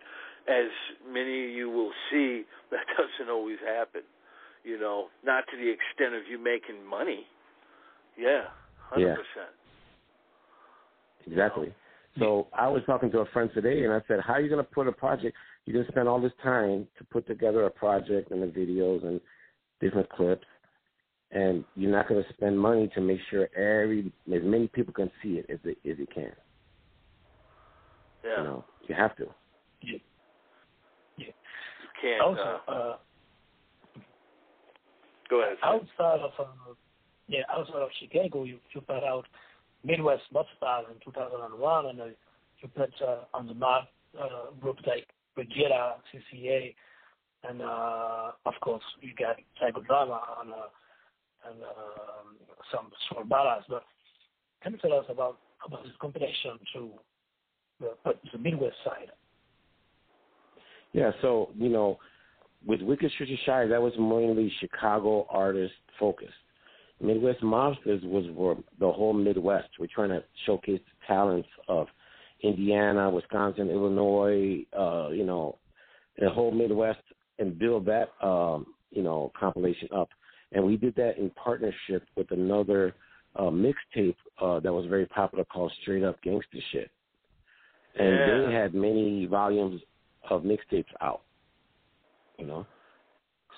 as many of you will see, that doesn't always happen. You know, not to the extent of you making money. Yeah, hundred Yeah. percent. Exactly. So I was talking to a friend today, and I said, "How are you going to put a project? You're going to spend all this time to put together a project and the videos and different clips, and you're not going to spend money to make sure every as many people can see it as they as you can. Yeah, You know, you have to. you can't. Also, uh, uh, go ahead. Outside of uh, yeah, outside of Chicago, you you put out Midwest Mud Stars in 2001, and uh, you put uh, on the map uh, groups like Brigida, CCA, and uh, of course you got Psychodrama on uh, and um, some small ballads. But can you tell us about about this competition to uh, put the Midwest side? Yeah, so you know, with Wicked Streets of Chi, that was mainly Chicago artist focused. Midwest Mobsters was for the whole Midwest. We're trying to showcase the talents of Indiana, Wisconsin, Illinois, uh, you know, the whole Midwest, and build that, um, you know, compilation up. And we did that in partnership with another uh, mixtape uh, that was very popular called Straight Up Gangsta Shit. And Yeah. they had many volumes of mixtapes out, you know.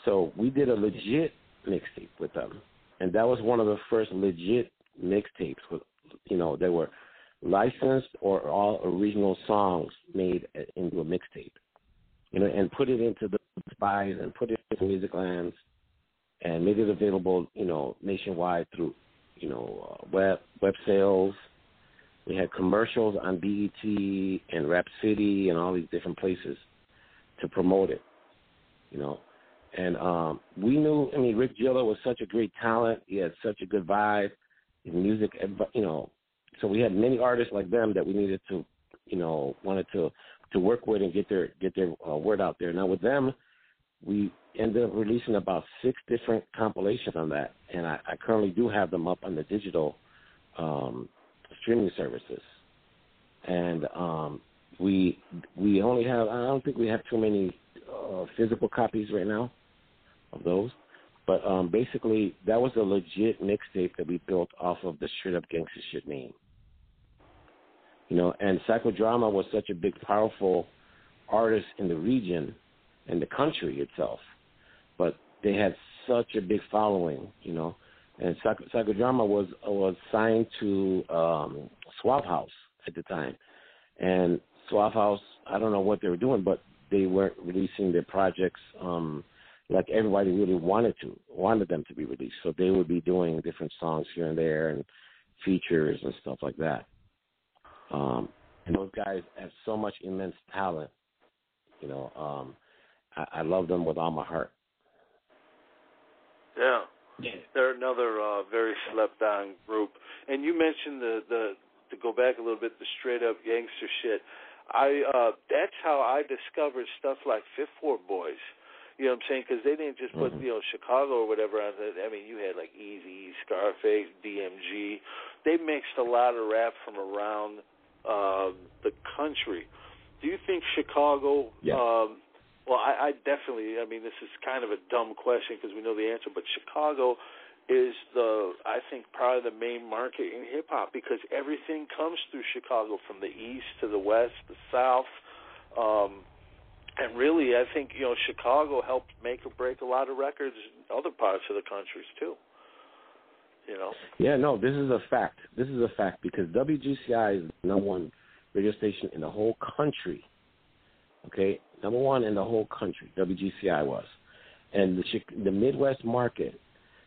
So we did a legit mixtape with them, and that was one of the first legit mixtapes with, you know, they were licensed or all original songs made into a mixtape, you know, and put it into the spies and put it into music lands and made it available, you know, nationwide through, you know, uh, web web sales. We had commercials on BET and Rap City and all these different places to promote it, you know. And um we knew, I mean, Rick Gillo was such a great talent. He had such a good vibe. His music, you know. So we had many artists like them that we needed to, you know, wanted to to work with and get their get their uh, word out there. Now with them, we ended up releasing about six different compilations on that, and I, I currently do have them up on the digital um, streaming services. And um, we we only have I don't think we have too many uh, physical copies right now of those. But um, basically, that was a legit mixtape that we built off of the straight up gangster shit name. You know, and Psychodrama was such a big, powerful artist in the region and the country itself. But they had such a big following, you know. And Psycho, Psychodrama was was signed to um, Swap House at the time, and Swap House, I don't know what they were doing, but they weren't releasing their projects um, like everybody really wanted to, wanted them to be released. So they would be doing different songs here and there and features and stuff like that. Um, and those guys have so much immense talent. You know, um, I, I love them with all my heart. Yeah. Yeah. They're another uh, very slept on group. And you mentioned the the to go back a little bit the straight up gangster shit. I uh that's how I discovered stuff like Fifth Ward Boys. You know what I'm saying? Because they didn't just put Mhm. you know Chicago or whatever on it. I mean, you had like Eazy, Scarface, DMG. They mixed a lot of rap from around um, the country. Do you think Chicago? Yeah. Um, well, I, I definitely. I mean, this is kind of a dumb question because we know the answer, but Chicago is the I think probably the main market in hip hop because everything comes through Chicago from the east to the west, the south. Um and really I think, you know, Chicago helped make or break a lot of records in other parts of the countries too. You know. Yeah, no, this is a fact. This is a fact because WGCI is number one radio station in the whole country. Okay, number one in the whole country. WGCI was, and the the Midwest market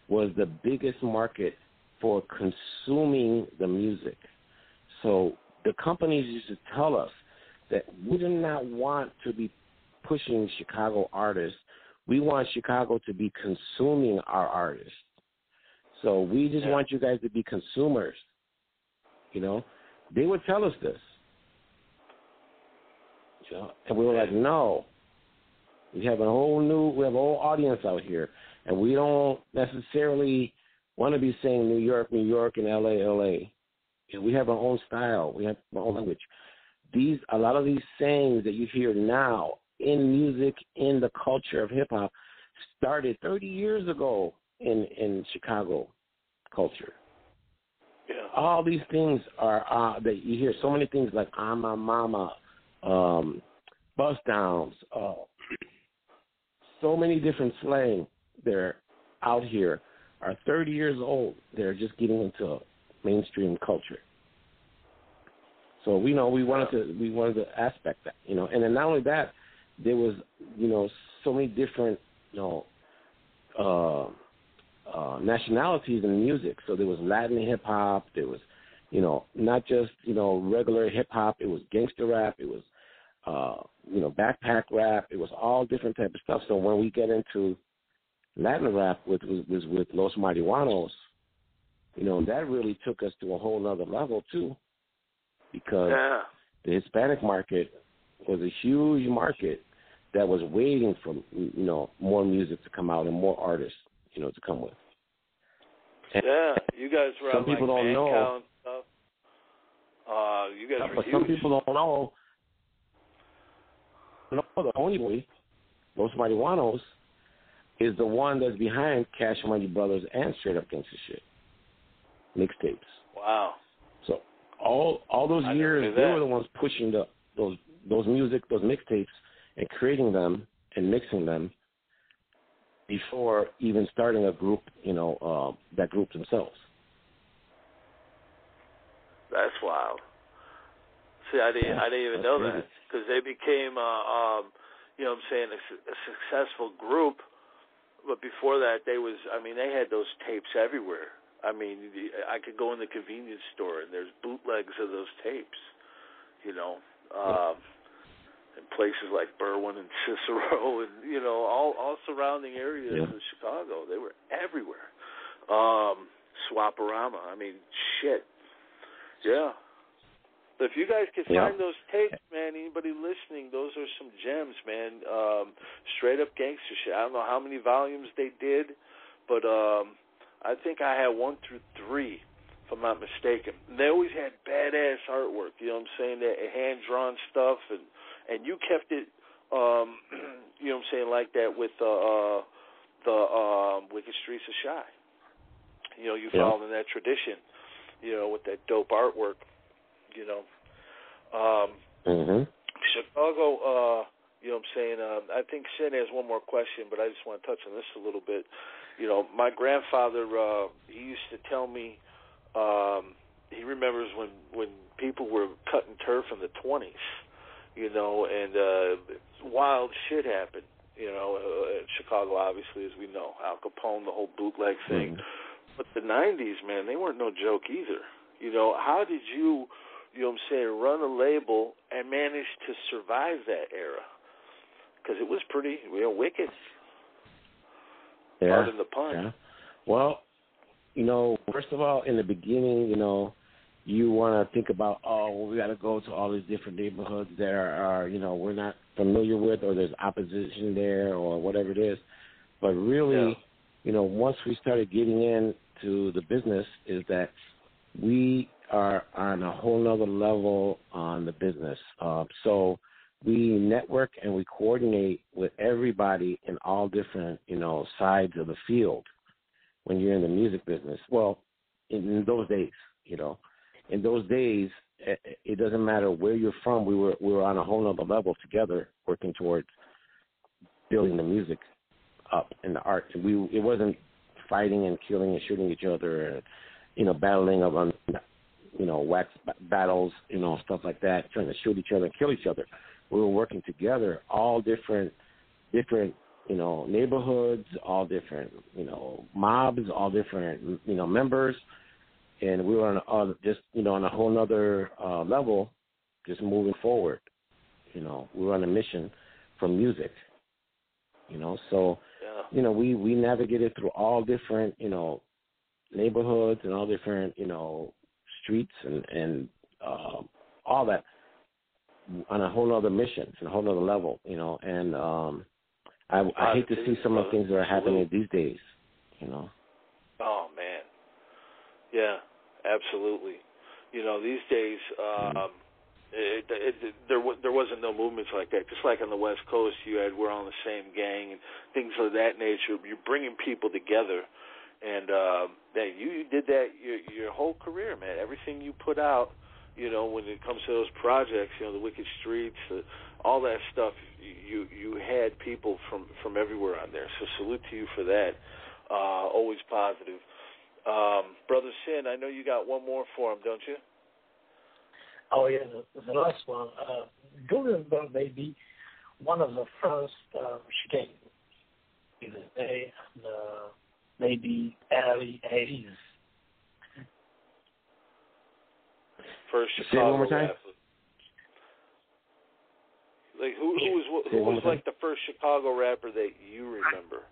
was the biggest market for consuming the music. So the companies used to tell us that we do not want to be pushing Chicago artists. We want Chicago to be consuming our artists. So we just Yeah. want you guys to be consumers. You know, they would tell us this. You know, and we were like, no. We have a whole new, we have a whole audience out here, and we don't necessarily want to be saying New York, New York, and L.A., L.A. You know, we have our own style. We have our own language. These, a lot of these sayings that you hear now in music, in the culture of hip hop, started 30 years ago in in Chicago culture. Yeah. All these things are uh, that you hear so many things like "I'm my mama," um, bust downs, uh, so many different slang. They're out here are 30 years old. They're just getting into mainstream culture. So we know we wanted to we wanted to aspect that, you know, and then not only that, there was you know so many different you know uh, uh, nationalities in music. So there was Latin hip hop. There was you know not just you know regular hip hop. It was gangster rap. It was uh, you know backpack rap. It was all different type of stuff. So when we get into Latin rap with was, with Los Marihuanos, you know that really took us to a whole nother level too, because Yeah. the Hispanic market was a huge market that was waiting for you know more music to come out and more artists you know to come with. And Yeah. You guys were Some people like don't know. Uh you guys were but huge. some people don't know. No, the only boy, Los Marihuanos, is the one that's behind Cash Money Brothers and Straight Up Gangsta Shit mixtapes. Wow. So all all those I years, they were the ones pushing the those those music, those mixtapes, and creating them and mixing them before even starting a group. You know, uh, that group themselves. That's wild. See, I didn't, Yeah, I didn't even know crazy. that because they became, uh, um, you know, what I'm saying a, su- a successful group. But before that, they was, I mean, they had those tapes everywhere. I mean, I could go in the convenience store and there's bootlegs of those tapes. You know, in places like Berwyn and Cicero, and you know, all all surrounding areas Yeah. of Chicago. They were everywhere. Um, Swaparama. I mean, shit. Yeah. But if you guys can Yeah. find those tapes, man, anybody listening, those are some gems, man. Um, straight up gangster shit. I don't know how many volumes they did, but um, I think I had one through three, if I'm not mistaken. And they always had badass artwork. You know what I'm saying? That hand drawn stuff, and and you kept it. Um, you know what I'm saying? Like that with uh, uh, the um, Wicked Streets of Chi. You know, you Yeah. followed in that tradition. You know, with that dope artwork. You know. Um, Mm-hmm. Chicago, uh, you know what I'm saying? Um, I think Sin has one more question, but I just want to touch on this a little bit. You know, my grandfather, uh, he used to tell me, um, he remembers when, when people were cutting turf in the 20s, you know, and uh, wild shit happened, you know, uh, in Chicago, obviously, as we know. Al Capone, the whole bootleg thing. But the 90s, man, they weren't no joke either. You know, how did you you know what I'm saying, run a label and manage to survive that era. Because it was pretty, you know, wicked. Yeah. Pardon the pun. Yeah. Well, you know, first of all, in the beginning, you know, you want to think about, oh, well, we got to go to all these different neighborhoods that are, are, you know, we're not familiar with, or there's opposition there, or whatever it is. But really, Yeah. you know, once we started getting into the business, is that we are on a whole nother level on the business. Uh, so we network and we coordinate with everybody in all different, you know, sides of the field when you're in the music business. Well, in, in those days, you know, in those days, it, it doesn't matter where you're from. We were we were on a whole nother level together, working towards building the music up and the art. We it wasn't fighting and killing and shooting each other, and, you know, battling of um, you know wax battles, you know, stuff like that, trying to shoot each other and kill each other. We were working together, all different different you know neighborhoods, all different you know mobs, all different you know members, and we were on a, just you know on a whole other uh, level, just moving forward. You know, we were on a mission for music. You know, so Yeah. you know we we navigated through all different you know neighborhoods and all different you know streets and and um, all that on a whole other mission, on a whole other level, you know. And um, I, I hate to see some of the things that are happening these days, you know. Oh man, yeah, absolutely. You know, these days, um, it, it, it, there wa- there wasn't no movements like that. Just like on the West Coast, you had we're on the same gang and things of that nature. You're bringing people together, and um, that you, you did that your your whole career, man. Everything you put out, you know, when it comes to those projects, you know, the Wicked Streets, uh, all that stuff. You you had people from from everywhere on there. So salute to you for that. Uh, always positive. Um, Brother Sin, I know you got one more for him, don't you? Oh yeah, the, the last one. Uh, Guldenberg may be one of the first uh, chicane in the day, uh, maybe early 80s. First Say it Chicago one more time. rapper. Like who who was who was like the first Chicago rapper that you remember?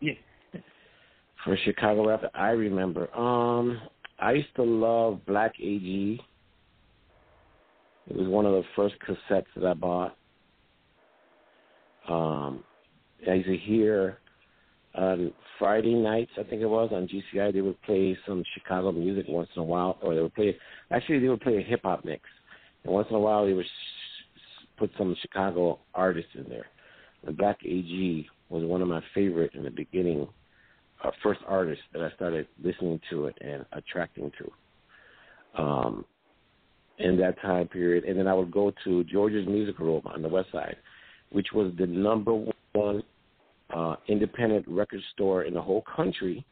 Yeah. For Chicago rap, I remember. Um, I used to love Black AG. It was one of the first cassettes that I bought. Um, I used to hear on Friday nights, I think it was on GCI, they would play some Chicago music once in a while, or they would play. Actually, they would play a hip hop mix, and once in a while they would sh- put some Chicago artists in there. And Black AG was one of my favorite in the beginning uh, first artist that I started listening to it and attracting to. Um, in that time period, and then I would go to George's Music Room on the West Side, which was the number one uh, independent record store in the whole country.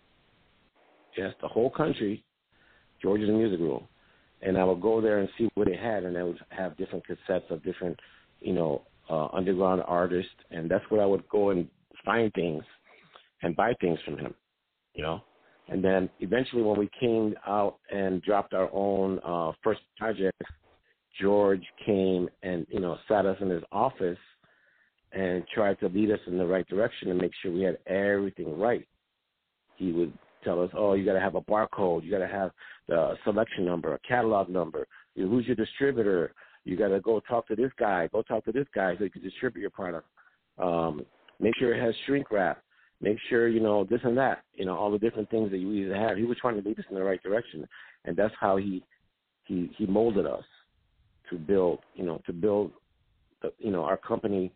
Yes, the whole country, George's Music Room, and I would go there and see what they had, and they would have different cassettes of different, you know, uh, underground artists, and that's where I would go and find things and buy things from him, you know. And then eventually, when we came out and dropped our own uh, first project, George came and you know sat us in his office and tried to lead us in the right direction and make sure we had everything right. He would tell us, "Oh, you got to have a barcode. You got to have the selection number, a catalog number. Who's your distributor? You got to go talk to this guy. Go talk to this guy so you can distribute your product. Um, make sure it has shrink wrap make sure you know this and that, you know, all the different things that you either have. He was trying to lead us in the right direction, and that's how he he he molded us to build, you know, to build, the, you know, our company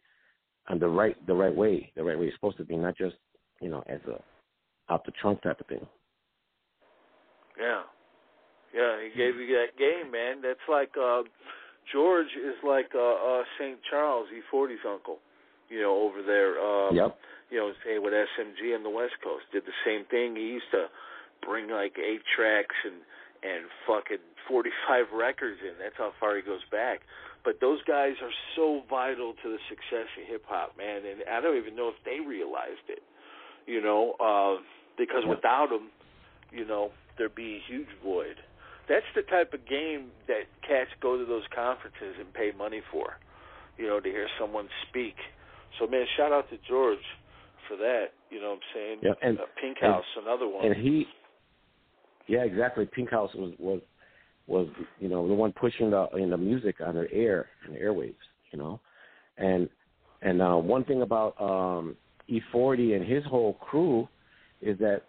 on the right the right way, the right way it's supposed to be, not just you know as a out the trunk type of thing. Yeah, yeah, he gave you that game, man. That's like uh, George is like uh, uh, St. Charles, E40's uncle. You know, over there. Um, Yep. You know, say with SMG on the West Coast, did the same thing. He used to bring like eight tracks and and fucking 45 records in. That's how far he goes back. But those guys are so vital to the success of hip hop, man. And I don't even know if they realized it. You know, uh, because without them, you know, there'd be a huge void. That's the type of game that cats go to those conferences and pay money for. You know, to hear someone speak. So man, shout out to George for that. You know what I'm saying? Yeah, and uh, Pink and, House, another one. And he, yeah, exactly. Pink House was was was you know the one pushing the in the music on the air and the airwaves. You know, and and uh, one thing about um, E40 and his whole crew is that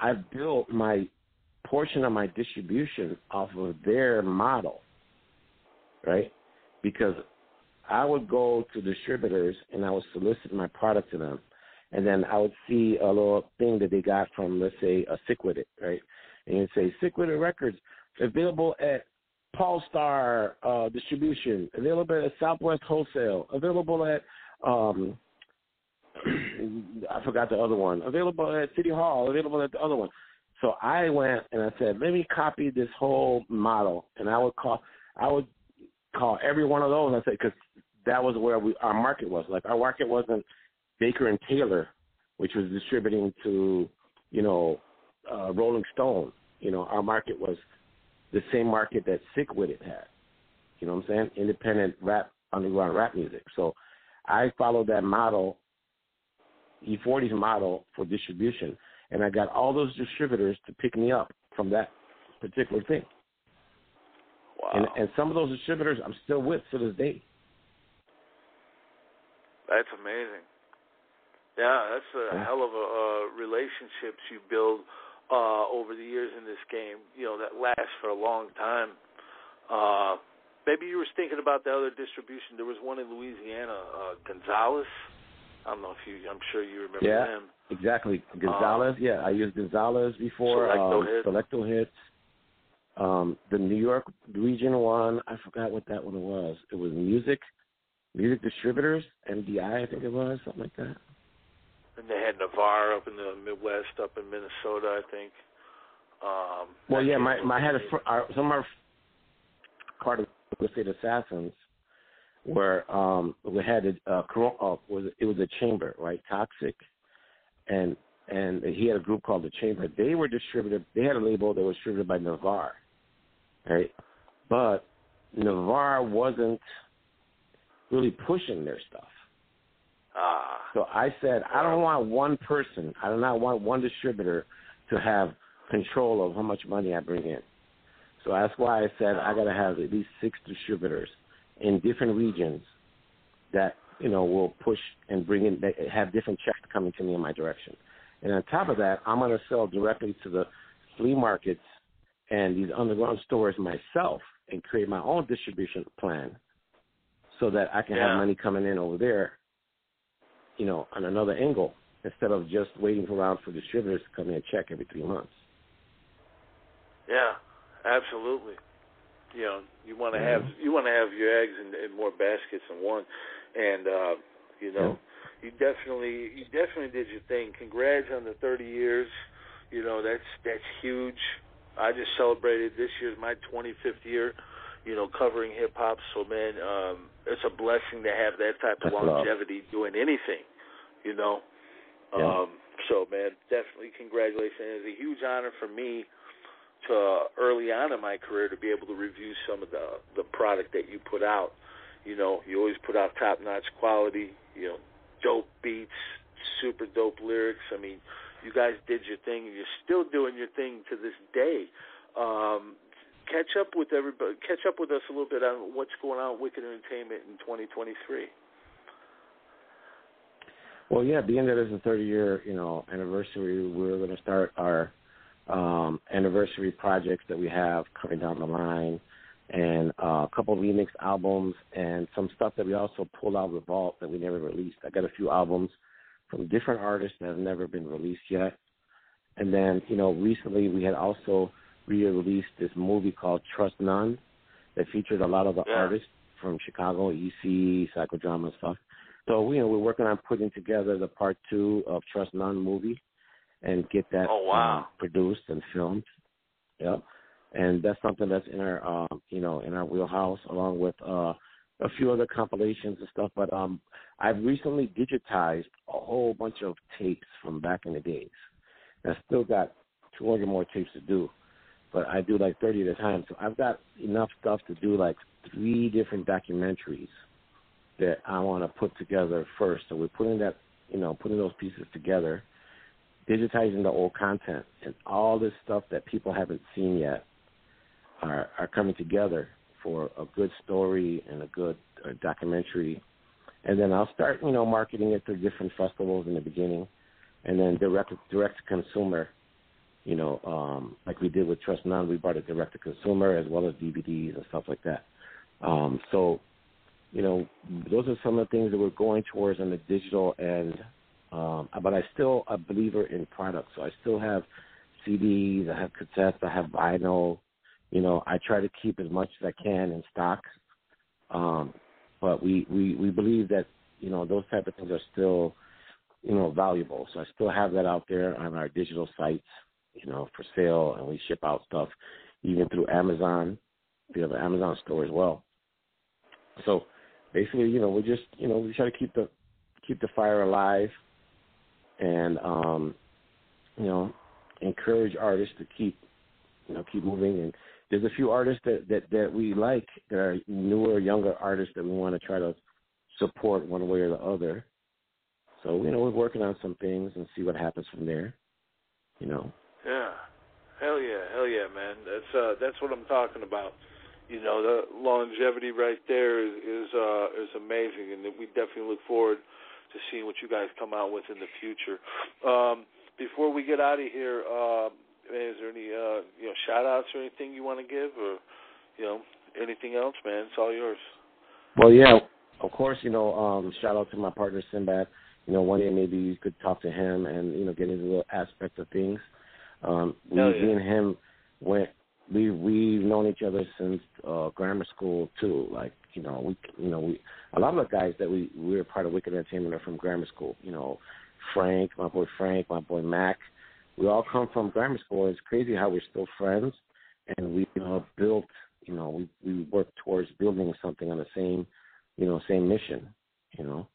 I built my portion of my distribution off of their model, right? Because I would go to distributors and I would solicit my product to them, and then I would see a little thing that they got from, let's say, a Sick right? And you'd say, Sick Records, available at Paul Star uh, Distribution, available at Southwest Wholesale, available at, um, I forgot the other one, available at City Hall, available at the other one. So I went and I said, let me copy this whole model, and I would call, I would call every one of those. I said because that was where we our market was. Like our market wasn't Baker and Taylor, which was distributing to, you know, uh, Rolling Stone. You know, our market was the same market that Sick Wid It had. You know what I'm saying? Independent rap, underground rap music. So I followed that model, E40's model for distribution, and I got all those distributors to pick me up from that particular thing. Wow. And and some of those distributors I'm still with to this day. That's amazing. Yeah, that's a Yeah. hell of a uh, relationships you build uh, over the years in this game. You know that lasts for a long time. Uh, maybe you were thinking about the other distribution. There was one in Louisiana, uh, Gonzalez. I don't know if you. I'm sure you remember Yeah. him. Exactly. Gonzalez, yeah, I used Gonzalez before. Selecto um, Hits. Select-O-Hits. Um, the New York region one, I forgot what that one was. It was music, music distributors, MDI, I think it was something like that. And they had Navarre up in the Midwest, up in Minnesota, I think. Um, Well, yeah, my my had a fr- our, some of our part of the state assassins where um we had a uh, uh, was it was a chamber right toxic and and he had a group called the chamber they were distributed they had a label that was distributed by navarre right but navarre wasn't really pushing their stuff Ah, so I said, I don't want one person, I do not want one distributor to have control of how much money I bring in. So that's why I said I got to have at least six distributors in different regions that you know will push and bring in, have different checks coming to me in my direction. And on top of that, I'm going to sell directly to the flea markets and these underground stores myself and create my own distribution plan so that I can Yeah. have money coming in over there you know, on another angle instead of just waiting around for distributors to come in and check every three months. yeah, absolutely. You know, you want to Mhm. have you want to have your eggs in, in more baskets than one, and uh, you know, you definitely you definitely did your thing. Congrats on the 30 years. You know, that's that's huge. I just celebrated this year's my 25th year. You know, covering hip hop. So man, um, it's a blessing to have that type of That's love. longevity doing anything. You know. Yeah. Um, so man, definitely congratulations. It's a huge honor for me to uh, early on in my career to be able to review some of the the product that you put out. You know, you always put out top notch quality. You know, dope beats, super dope lyrics. I mean, you guys did your thing, and you're still doing your thing to this day. Um, catch up with everybody. Catch up with us a little bit on what's going on with Wicked Entertainment in 2023. Well, yeah, being that it's a 30 year, you know, anniversary, we're going to start our um, anniversary projects that we have coming down the line, and uh, a couple of remix albums, and some stuff that we also pulled out of the vault that we never released. I got a few albums from different artists that have never been released yet, and then you know, recently we had also re-released this movie called Trust None that featured a lot of the Yeah. artists from Chicago, EC, Psychodrama and stuff. So you know, we're working on putting together the part two of Trust None movie and get that Oh, wow. uh, produced and filmed. Yep. And that's something that's in our um, you know, in our wheelhouse along with uh a few other compilations and stuff. But um I've recently digitized a whole bunch of tapes from back in the days. And I still got two hundred more tapes to do. But I do like thirty at a time. So I've got enough stuff to do like three different documentaries that I want to put together first. So we're putting that, you know, putting those pieces together, digitizing the old content and all this stuff that people haven't seen yet are are coming together for a good story and a good uh, documentary. And then I'll start, you know, marketing it through different festivals in the beginning, and then direct direct to consumer. You know, um, like we did with Trust None, we brought it direct to consumer as well as DVDs and stuff like that. Um, so, you know, those are some of the things that we're going towards on the digital end. Um, but I still a believer in products, so I still have CDs, I have cassettes, I have vinyl, you know, I try to keep as much as I can in stock. Um, but we, we, we believe that, you know, those type of things are still, you know, valuable. So I still have that out there on our digital sites, you know, for sale and we ship out stuff even through Amazon. We have an Amazon store as well. So basically, you know, we just you know, we try to keep the keep the fire alive and um, you know, encourage artists to keep you know, keep moving and there's a few artists that, that, that we like that are newer, younger artists that we want to try to support one way or the other. So, you know, we're working on some things and see what happens from there. You know. Yeah. Hell yeah, hell yeah, man. That's uh that's what I'm talking about. You know, the longevity right there is is uh is amazing and we definitely look forward to seeing what you guys come out with in the future. Um before we get out of here, uh is there any uh, you know shout outs or anything you want to give or you know anything else, man? It's all yours. Well, yeah, of course. You know, um, shout out to my partner Sinbad. You know, one day maybe you could talk to him and you know get into the aspect of things. Um, we, yeah. me and him went. We we've known each other since uh, grammar school too. Like you know, we you know we a lot of the guys that we we were part of Wicked Entertainment are from grammar school. You know, Frank, my boy Frank, my boy Mac we all come from grammar school. It's crazy how we're still friends, and we uh, built, you know, we we work towards building something on the same, you know, same mission, you know,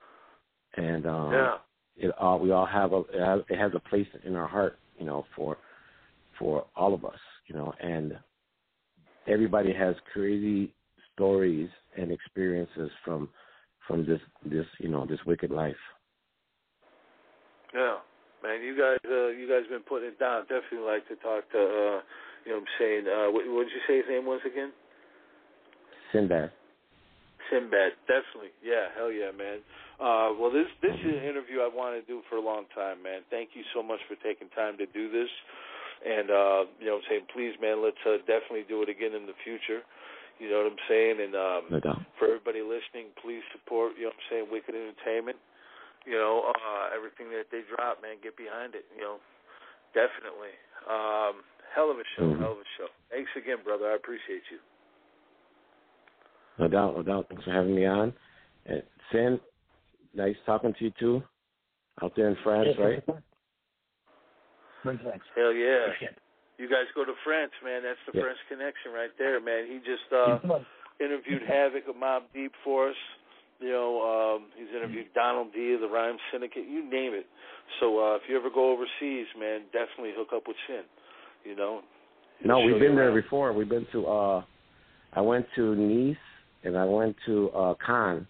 and um, yeah. it all we all have a it has a place in our heart, you know, for for all of us, you know, and everybody has crazy stories and experiences from from this this you know this wicked life. Yeah man. You guys, uh, you guys been putting it down. Definitely like to talk to, uh, you know, what I'm saying. Uh, what, what did you say his name once again? Sinbad. Sinbad, definitely. Yeah, hell yeah, man. Uh, well, this this is an interview I wanted to do for a long time, man. Thank you so much for taking time to do this. And uh, you know, what I'm saying, please, man, let's uh, definitely do it again in the future. You know what I'm saying? And um, no doubt. for everybody listening, please support. You know what I'm saying? Wicked Entertainment you know, uh, everything that they drop, man, get behind it. You know, definitely. Um, hell of a show, mm-hmm. hell of a show. Thanks again, brother. I appreciate you. No doubt, no doubt. Thanks for having me on. And Sin, nice talking to you too. Out there in France, right? Hell yeah. You guys go to France, man. That's the yeah. French connection right there, man. He just uh interviewed Havoc of Mobb Deep for us. You know, um, he's interviewed Donald D, of the Rhyme Syndicate, you name it. So uh, if you ever go overseas, man, definitely hook up with Sin. You know. No, we've been there before. We've been to. uh I went to Nice and I went to uh Cannes,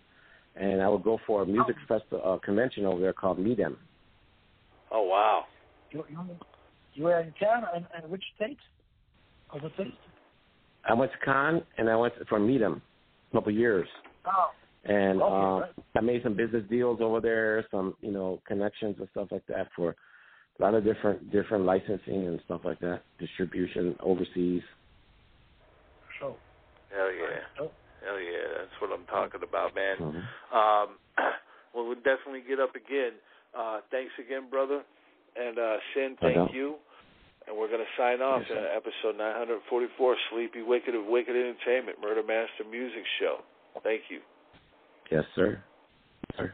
and I would go for a music oh. festival uh, convention over there called MIDEM. Oh wow! You, you, you were in Cannes and, and which state? Of the state? I went to Cannes and I went to, for MIDEM a couple years. Oh and uh, I made some business deals over there, some you know connections and stuff like that for a lot of different different licensing and stuff like that, distribution overseas. Sure. Hell yeah. Hell yeah, that's what I'm talking about, man. Mm-hmm. Um, well, we'll definitely get up again. Uh, thanks again, brother. And uh, Sin, thank you. And we're going to sign off yes, in episode 944, Sleepy Wicked of Wicked Entertainment, Murder Master Music Show. Thank you. Yes, sir. Yes, sir.